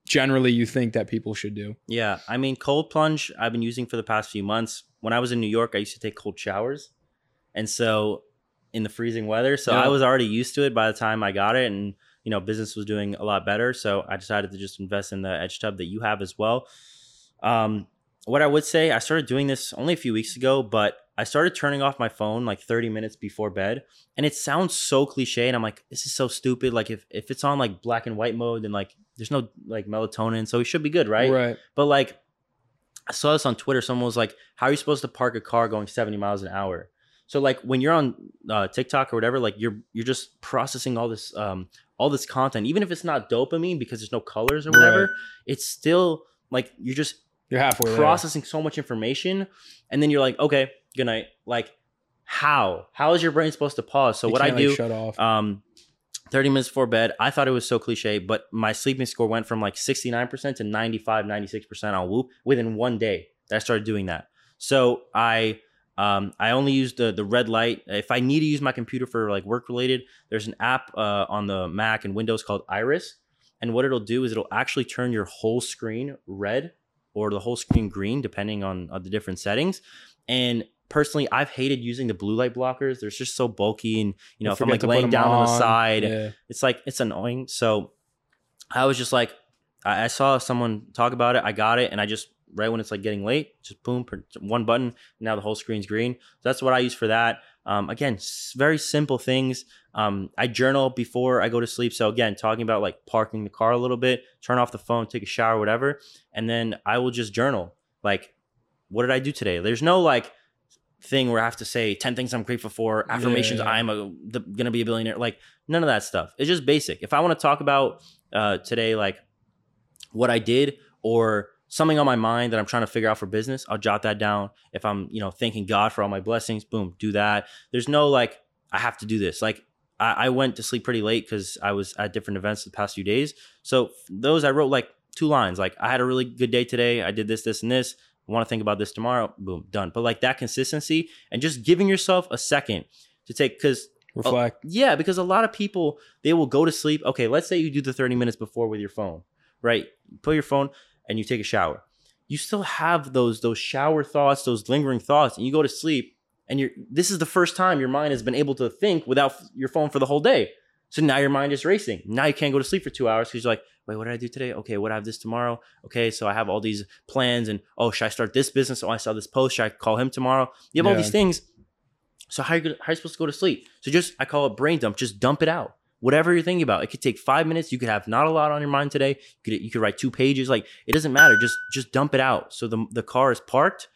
generally you think that people should do? Yeah, I mean, cold plunge I've been using for the past few months. When I was in New York, I used to take cold showers, and so in the freezing weather, so Yeah. I was already used to it by the time I got it, and you know, business was doing a lot better. So I decided to just invest in the edge tub that you have as well. Um, what I would say, I started doing this only a few weeks ago, but I started turning off my phone like 30 minutes before bed. And it sounds so cliche. And I'm like, this is so stupid. Like if, if it's on like black and white mode, then like there's no like melatonin. So it should be good, right? Right. But like I saw this on Twitter. Someone was like, How are you supposed to park a car going 70 miles an hour? So like when you're on uh, TikTok or whatever, like you're you're just processing all this um all this content, even if it's not dopamine because there's no colors or whatever, Right. it's still like you're just You're halfway there. processing so much information, and then you're like, okay, good night. Like, how? How is your brain supposed to pause? So You what I can't, like, do, shut off. um, 30 minutes before bed, I thought it was so cliche, but my sleeping score went from like 69% to 95, 96% on Whoop within one day that I started doing that. So I um, I only use the the red light. If I need to use my computer for like work related, there's an app uh, on the Mac and Windows called Iris. And what it'll do is it'll actually turn your whole screen red or the whole screen green, depending on, on the different settings. And personally, I've hated using the blue light blockers. They're just so bulky, and you know, if I'm like laying down on the side, yeah. it's like it's annoying. So I was just like, I, I saw someone talk about it, I got it, and I just right when it's like getting late, just boom, one button. Now the whole screen's green. So that's what I use for that. Um, again, very simple things. Um, I journal before I go to sleep. So again, talking about like parking the car a little bit, turn off the phone, take a shower, whatever, and then I will just journal. Like, what did I do today? There's no like thing where I have to say 10 things I'm grateful for, affirmations, Yeah. I'm a, the, gonna be a billionaire. Like, none of that stuff. It's just basic. If I want to talk about uh, today, like what I did or something on my mind that I'm trying to figure out for business, I'll jot that down. If I'm, you know, thanking God for all my blessings, boom, do that. There's no like, I have to do this. Like, I, I went to sleep pretty late because I was at different events the past few days. So those I wrote like two lines. Like, I had a really good day today. I did this, this, and this. Want to think about this tomorrow. Boom, done. But like that consistency and just giving yourself a second to take because oh, Reflect. yeah, because a lot of people they will go to sleep. Okay, let's say you do the 30 minutes before with your phone, right? You put your phone and you take a shower. You still have those those shower thoughts, those lingering thoughts, and you go to sleep and you're this is the first time your mind has been able to think without your phone for the whole day. So now your mind is racing. Now you can't go to sleep for two hours because you're like, wait, what did I do today? Okay, what I have this tomorrow? Okay, so I have all these plans and oh, should I start this business? Oh, I saw this post. Should I call him tomorrow? You have all these things. So how are you how are you supposed to go to sleep? So just I call it brain dump. Just dump it out. Whatever you're thinking about. It could take five minutes. You could have not a lot on your mind today. You could you could write two pages. Like it doesn't matter. Just just dump it out. So the the car is parked,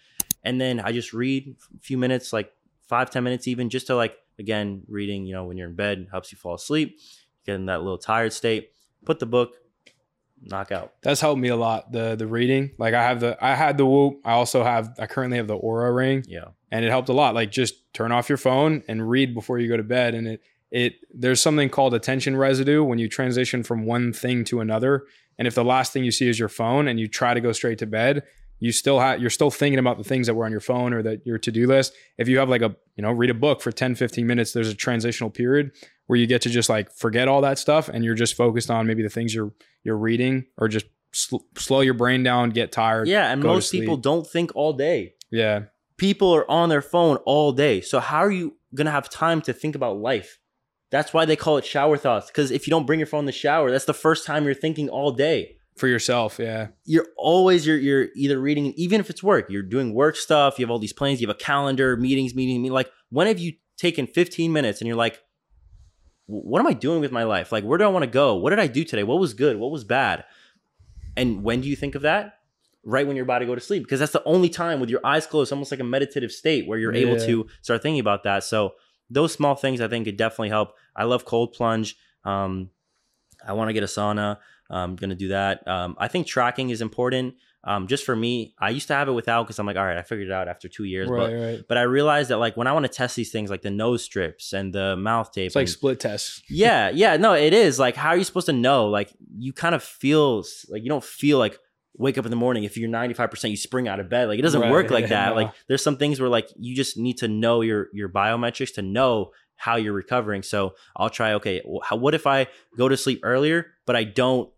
and then I just read a few minutes, like five ten minutes even, just to like again reading. You know when you're in bed helps you fall asleep. Get in that little tired state. Put the book. Knock out. That's helped me a lot. The the reading. Like I have the I had the whoop. I also have I currently have the Oura ring. Yeah. and it helped a lot like just turn off your phone and read before you go to bed and it it there's something called attention residue when you transition from one thing to another and if the last thing you see is your phone and you try to go straight to bed you still have you're still thinking about the things that were on your phone or that your to-do list if you have like a you know read a book for 10 15 minutes there's a transitional period where you get to just like forget all that stuff and you're just focused on maybe the things you're you're reading or just sl- slow your brain down get tired Yeah, and most people don't think all day. yeah people are on their phone all day. So how are you gonna have time to think about life? That's why they call it shower thoughts. Because if you don't bring your phone in the shower, that's the first time you're thinking all day. For yourself yeah You're always you're you're either reading, even if it's work, you're doing work stuff. You have all these plans. You have a calendar, meetings, meeting, meeting. Like when have you taken 15 minutes and you're like, what am I doing with my life? Like where do I want to go? What did I do today? What was good? What was bad? And when do you think of that? Right when you're about to go to sleep, because that's the only time with your eyes closed, almost like a meditative state where you're able to start thinking about that. So those small things I think could definitely help. I love cold plunge. Um, I want to get a sauna. I'm gonna do that. Um, I think tracking is important. Um, just for me, I used to have it without because I'm like, all right, I figured it out after two years. right But right but I realized that like when I want to test these things, like the nose strips and the mouth tape, It's like and- split tests. yeah, yeah, no, it is. Like, how are you supposed to know? Like, you kind of feel like you don't feel like wake up in the morning if you're 95% you spring out of bed. Like, it doesn't Right, work like that. no. Like, there's some things where like you just need to know your your biometrics to know how you're recovering. So I'll try. Okay, how, what if I go to sleep earlier, but I don't,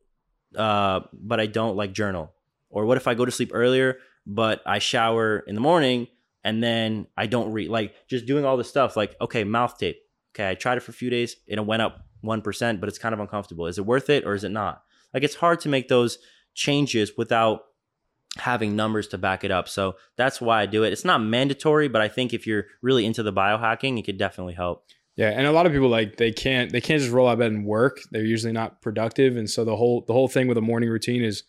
uh, but I don't like journal, or what if I go to sleep earlier, but I shower in the morning and then I don't read. Like, just doing all this stuff. Like, okay, mouth tape. Okay, I tried it for a few days. and It went up one percent, but it's kind of uncomfortable. Is it worth it or is it not? Like, it's hard to make those changes without having numbers to back it up. So that's why I do it. It's not mandatory, but I think if you're really into the biohacking, it could definitely help. Yeah, and a lot of people like they can't they can't just roll out of bed and work. They're usually not productive, and so the whole the whole thing with a morning routine is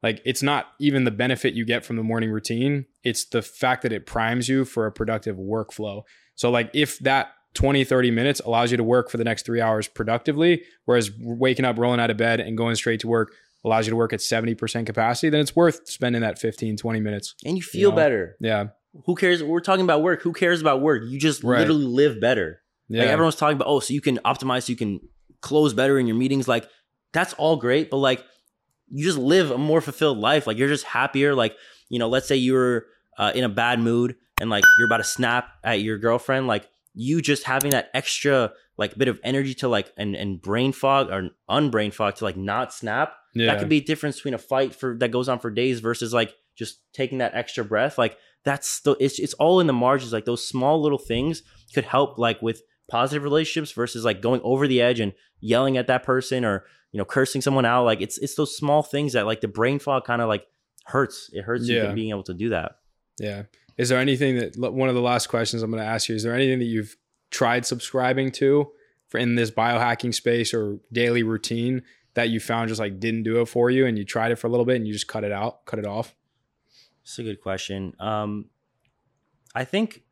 like it's not even the benefit you get from the morning routine. It's the fact that it primes you for a productive workflow. So like if that 20 30 minutes allows you to work for the next 3 hours productively, whereas waking up, rolling out of bed and going straight to work allows you to work at 70% capacity, then it's worth spending that 15 20 minutes. And you feel know? better. Yeah. Who cares? We're talking about work. Who cares about work? You just Right. literally live better. Yeah. Like everyone's talking about, oh, so you can optimize, so you can close better in your meetings. Like that's all great, but like you just live a more fulfilled life. Like you're just happier. Like you know, let's say you're uh, in a bad mood and like you're about to snap at your girlfriend. Like you just having that extra like bit of energy to like and and brain fog or unbrain fog to like not snap. yeah. That could be a difference between a fight for that goes on for days versus like just taking that extra breath. Like that's the it's it's all in the margins. Like those small little things could help like with positive relationships versus like going over the edge and yelling at that person or you know cursing someone out. Like it's it's those small things that like the brain fog kind of like hurts. It hurts you being able to do that. Yeah. Is there anything that one of the last questions I'm going to ask you? Is there anything that you've tried subscribing to for in this biohacking space or daily routine that you found just like didn't do it for you, and you tried it for a little bit and you just cut it out, cut it off? It's a good question. Um, I think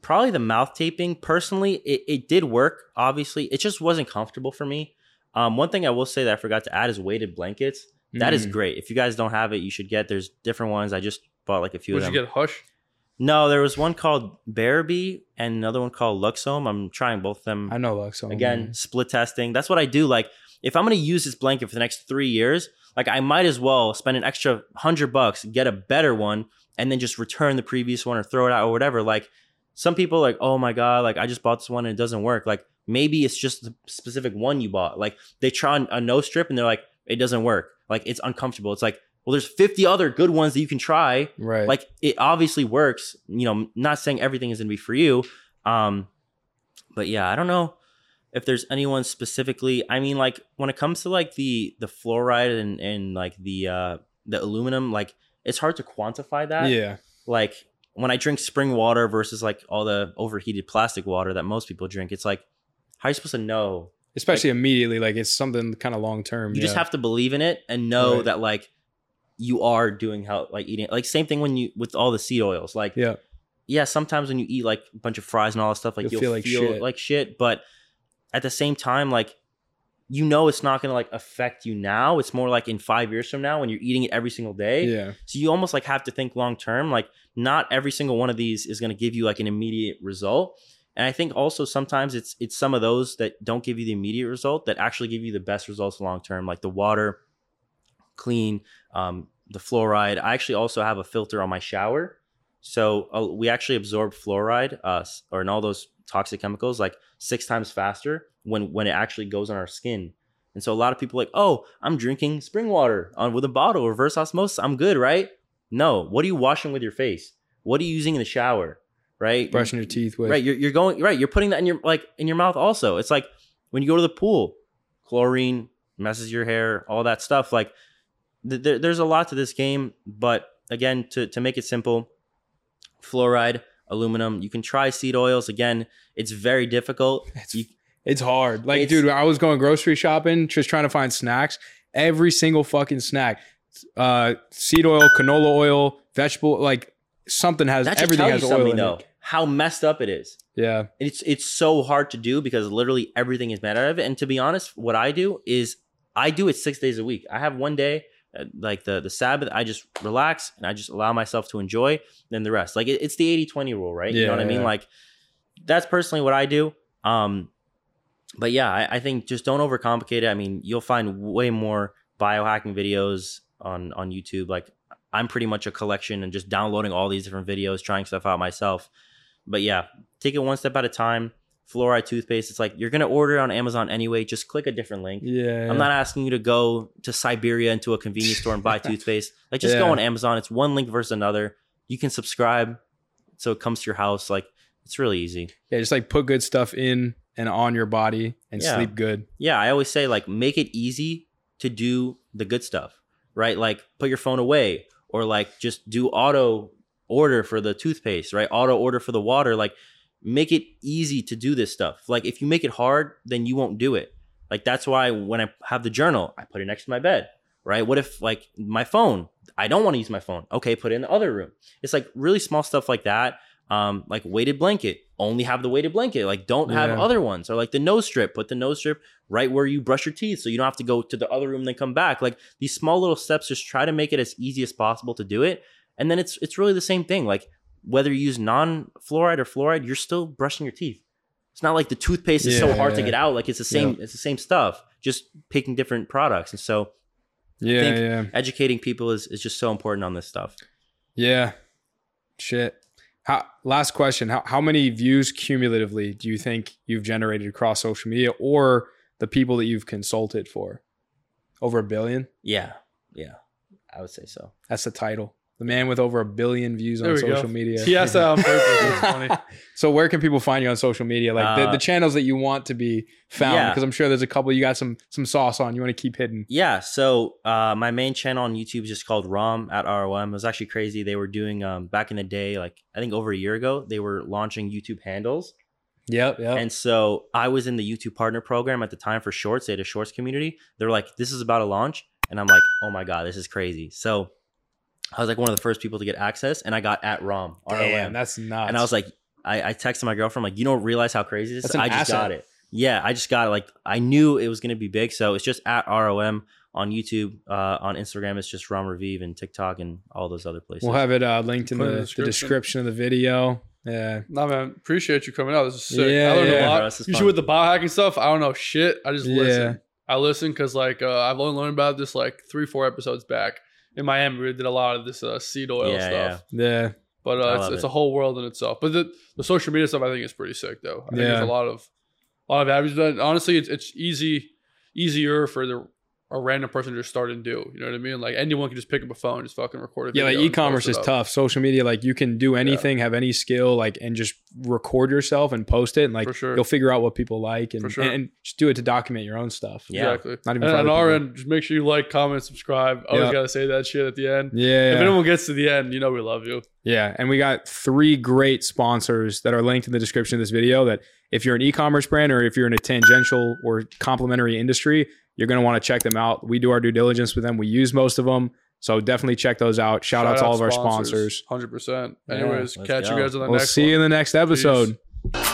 probably the mouth taping. Personally, it, it did work. Obviously, it just wasn't comfortable for me. Um, one thing I will say that I forgot to add is weighted blankets. That is Mm. great. If you guys don't have it, you should get. There's different ones. I just bought like a few Would of you get Hush? no, there was one called Bearaby and another one called Luxome. I'm trying both of them I know, luxome again split testing that's what i do like if i'm going to use this blanket for the next three years like i might as well spend an extra hundred bucks get a better one and then just return the previous one or throw it out or whatever like some people are like oh my god like i just bought this one and it doesn't work. Like maybe it's just the specific one you bought. Like they try on a no strip and they're like it doesn't work. Like it's uncomfortable. It's like well there's 50 other good ones that you can try. Right? like it obviously works. You know not saying everything is going to be for you um but yeah i don't know if there's anyone specifically i mean like when it comes to like the the fluoride and and like the uh the aluminum like it's hard to quantify that. Yeah, like when i drink spring water versus like all the overheated plastic water that most people drink it's like how are you supposed to know especially immediately, like it's something kind of long term. you just have to believe in it and know Right. that like you are doing how like eating like same thing when you with all the seed oils like yeah, yeah, sometimes when you eat like a bunch of fries and all that stuff, like You'll you'll, feel like feel shit. like shit. But at the same time, like you know, it's not gonna like affect you now. It's more like in five years from now when you're eating it every single day. yeah, So you almost like have to think long term. Like not every single one of these is gonna give you like an immediate result. And I think also sometimes it's it's some of those that don't give you the immediate result that actually give you the best results long term, like the water, clean, um, the fluoride. I actually also have a filter on my shower, so uh, we actually absorb fluoride uh, or in all those toxic chemicals like six times faster when when it actually goes on our skin. And so a lot of people are like, oh, I'm drinking spring water on with a bottle, reverse osmosis. I'm good, right? No. What are you washing with your face? What are you using in the shower? Right? brushing your teeth with Right. You're, you're going right. You're putting that in your like in your mouth also. It's like when you go to the pool, chlorine messes your hair, all that stuff. Like th- there, there's a lot to this game, but again, to to make it simple, fluoride, aluminum. You can try seed oils. Again, it's very difficult. It's, You- it's hard. Like, It's- dude, I was going grocery shopping, just trying to find snacks. Every single fucking snack, uh, seed oil, canola oil, vegetable, like something has everything has you oil in though. it. How messed up it is. Yeah, it's it's so hard to do because literally everything is made out of it. And to be honest, what I do is I do it six days a week. I have one day, uh, like the the Sabbath, I just relax and I just allow myself to enjoy. Then the rest, like it, it's the 80-20 rule, right? you know what I mean? yeah. Like that's personally what I do. Um, but yeah, I, I think just don't overcomplicate it. I mean, you'll find way more biohacking videos on on YouTube. Like I'm pretty much a collection and just downloading all these different videos, trying stuff out myself. But yeah, take it one step at a time. Fluoride toothpaste. It's like you're gonna order it on Amazon anyway. Just click a different link. yeah. I'm not asking you to go to Siberia into a convenience store and buy toothpaste. Like just go on Amazon. It's one link versus another. You can subscribe so it comes to your house. Like it's really easy. Yeah, just like put good stuff in and on your body and Yeah. sleep good. Yeah, I always say like make it easy to do the good stuff, right? Like put your phone away or like just do auto order for the toothpaste, right? Auto order for the water. Like make it easy to do this stuff. Like if you make it hard, then you won't do it. Like that's why when I have the journal, I put it next to my bed, right? What if like my phone, I don't want to use my phone. Okay, put it in the other room. It's like really small stuff like that. Um, like weighted blanket, only have the weighted blanket. Like don't have Yeah. other ones. Or like the nose strip, put the nose strip right where you brush your teeth so you don't have to go to the other room and then come back. Like these small little steps, just try to make it as easy as possible to do it. And then it's it's really the same thing. Like whether you use non-fluoride or fluoride, you're still brushing your teeth. It's not like the toothpaste is so Yeah, hard to get out. Like it's the same, it's the same stuff, just picking different products. And so Yeah, think- yeah. educating people is, is just so important on this stuff. Yeah. Shit. How, last question. How, how many views cumulatively do you think you've generated across social media or the people that you've consulted for? Over a billion? Yeah. Yeah. I would say so. That's the title. The man with over a billion views There on we go. social media. He asked that on purpose. It's funny. So where can people find you on social media? Like the, Uh, the channels that you want to be found? yeah. Because I'm sure there's a couple you got some some sauce on. You want to keep hidden. Yeah, so uh, my main channel on YouTube is just called ROM at ROM. It was actually crazy. They were doing um, back in the day, like I think over a year ago, they were launching YouTube handles. Yep, yep. And so I was in the YouTube partner program at the time for shorts. They had a shorts community. They're like, this is about to launch. And I'm like, oh my God, this is crazy. So I was like one of the first people to get access and I got at ROM. Damn, ROM. that's nuts. and I was like, I, I texted my girlfriend, like, you don't realize how crazy this That's is. an I just asset. got it. Yeah, I just got it. Like, I knew it was going to be big. So it's just at ROM on YouTube. Uh, on Instagram, it's just Rom Raviv and TikTok and all those other places. we'll have it uh, linked in Put the, in the the description. description of the video. Yeah. Nah, man, appreciate you coming out. This is sick. Yeah, I learned yeah. a lot. Bro, this is Usually fun. with the biohacking stuff, I don't know shit. I just Yeah. listen. I listen because like uh, I've only learned about this like three, four episodes back. In Miami, we did a lot of this uh, seed oil Yeah, stuff. Yeah. yeah. But uh, it's, love it's it. a whole world in itself. But the, the social media stuff, I think is pretty sick though. I think Yeah. there's a lot of a lot of avenues. But honestly, it's it's easy easier for the a random person just start and do. You know what I mean? Like anyone can just pick up a phone, and just fucking record a Yeah, like e-commerce post it is up. tough. Social media, like you can do anything, have any skill, like and just record yourself and post it, and like sure. you'll figure out what people like, and, sure. and, and just do it to document your own stuff. Yeah. Exactly. Not even and on our end, just make sure you like, comment, subscribe. Always Yeah. gotta say that shit at the end. Yeah, If yeah. anyone gets to the end, you know we love you. Yeah, and we got three great sponsors that are linked in the description of this video. That if you're an e-commerce brand or if you're in a tangential or complementary industry, you're going to want to check them out. We do our due diligence with them. We use most of them, so definitely check those out. Shout, out to all of our sponsors. Hundred percent. Anyways, let's catch go. you guys on the We'll next see one. you in the next episode. Peace.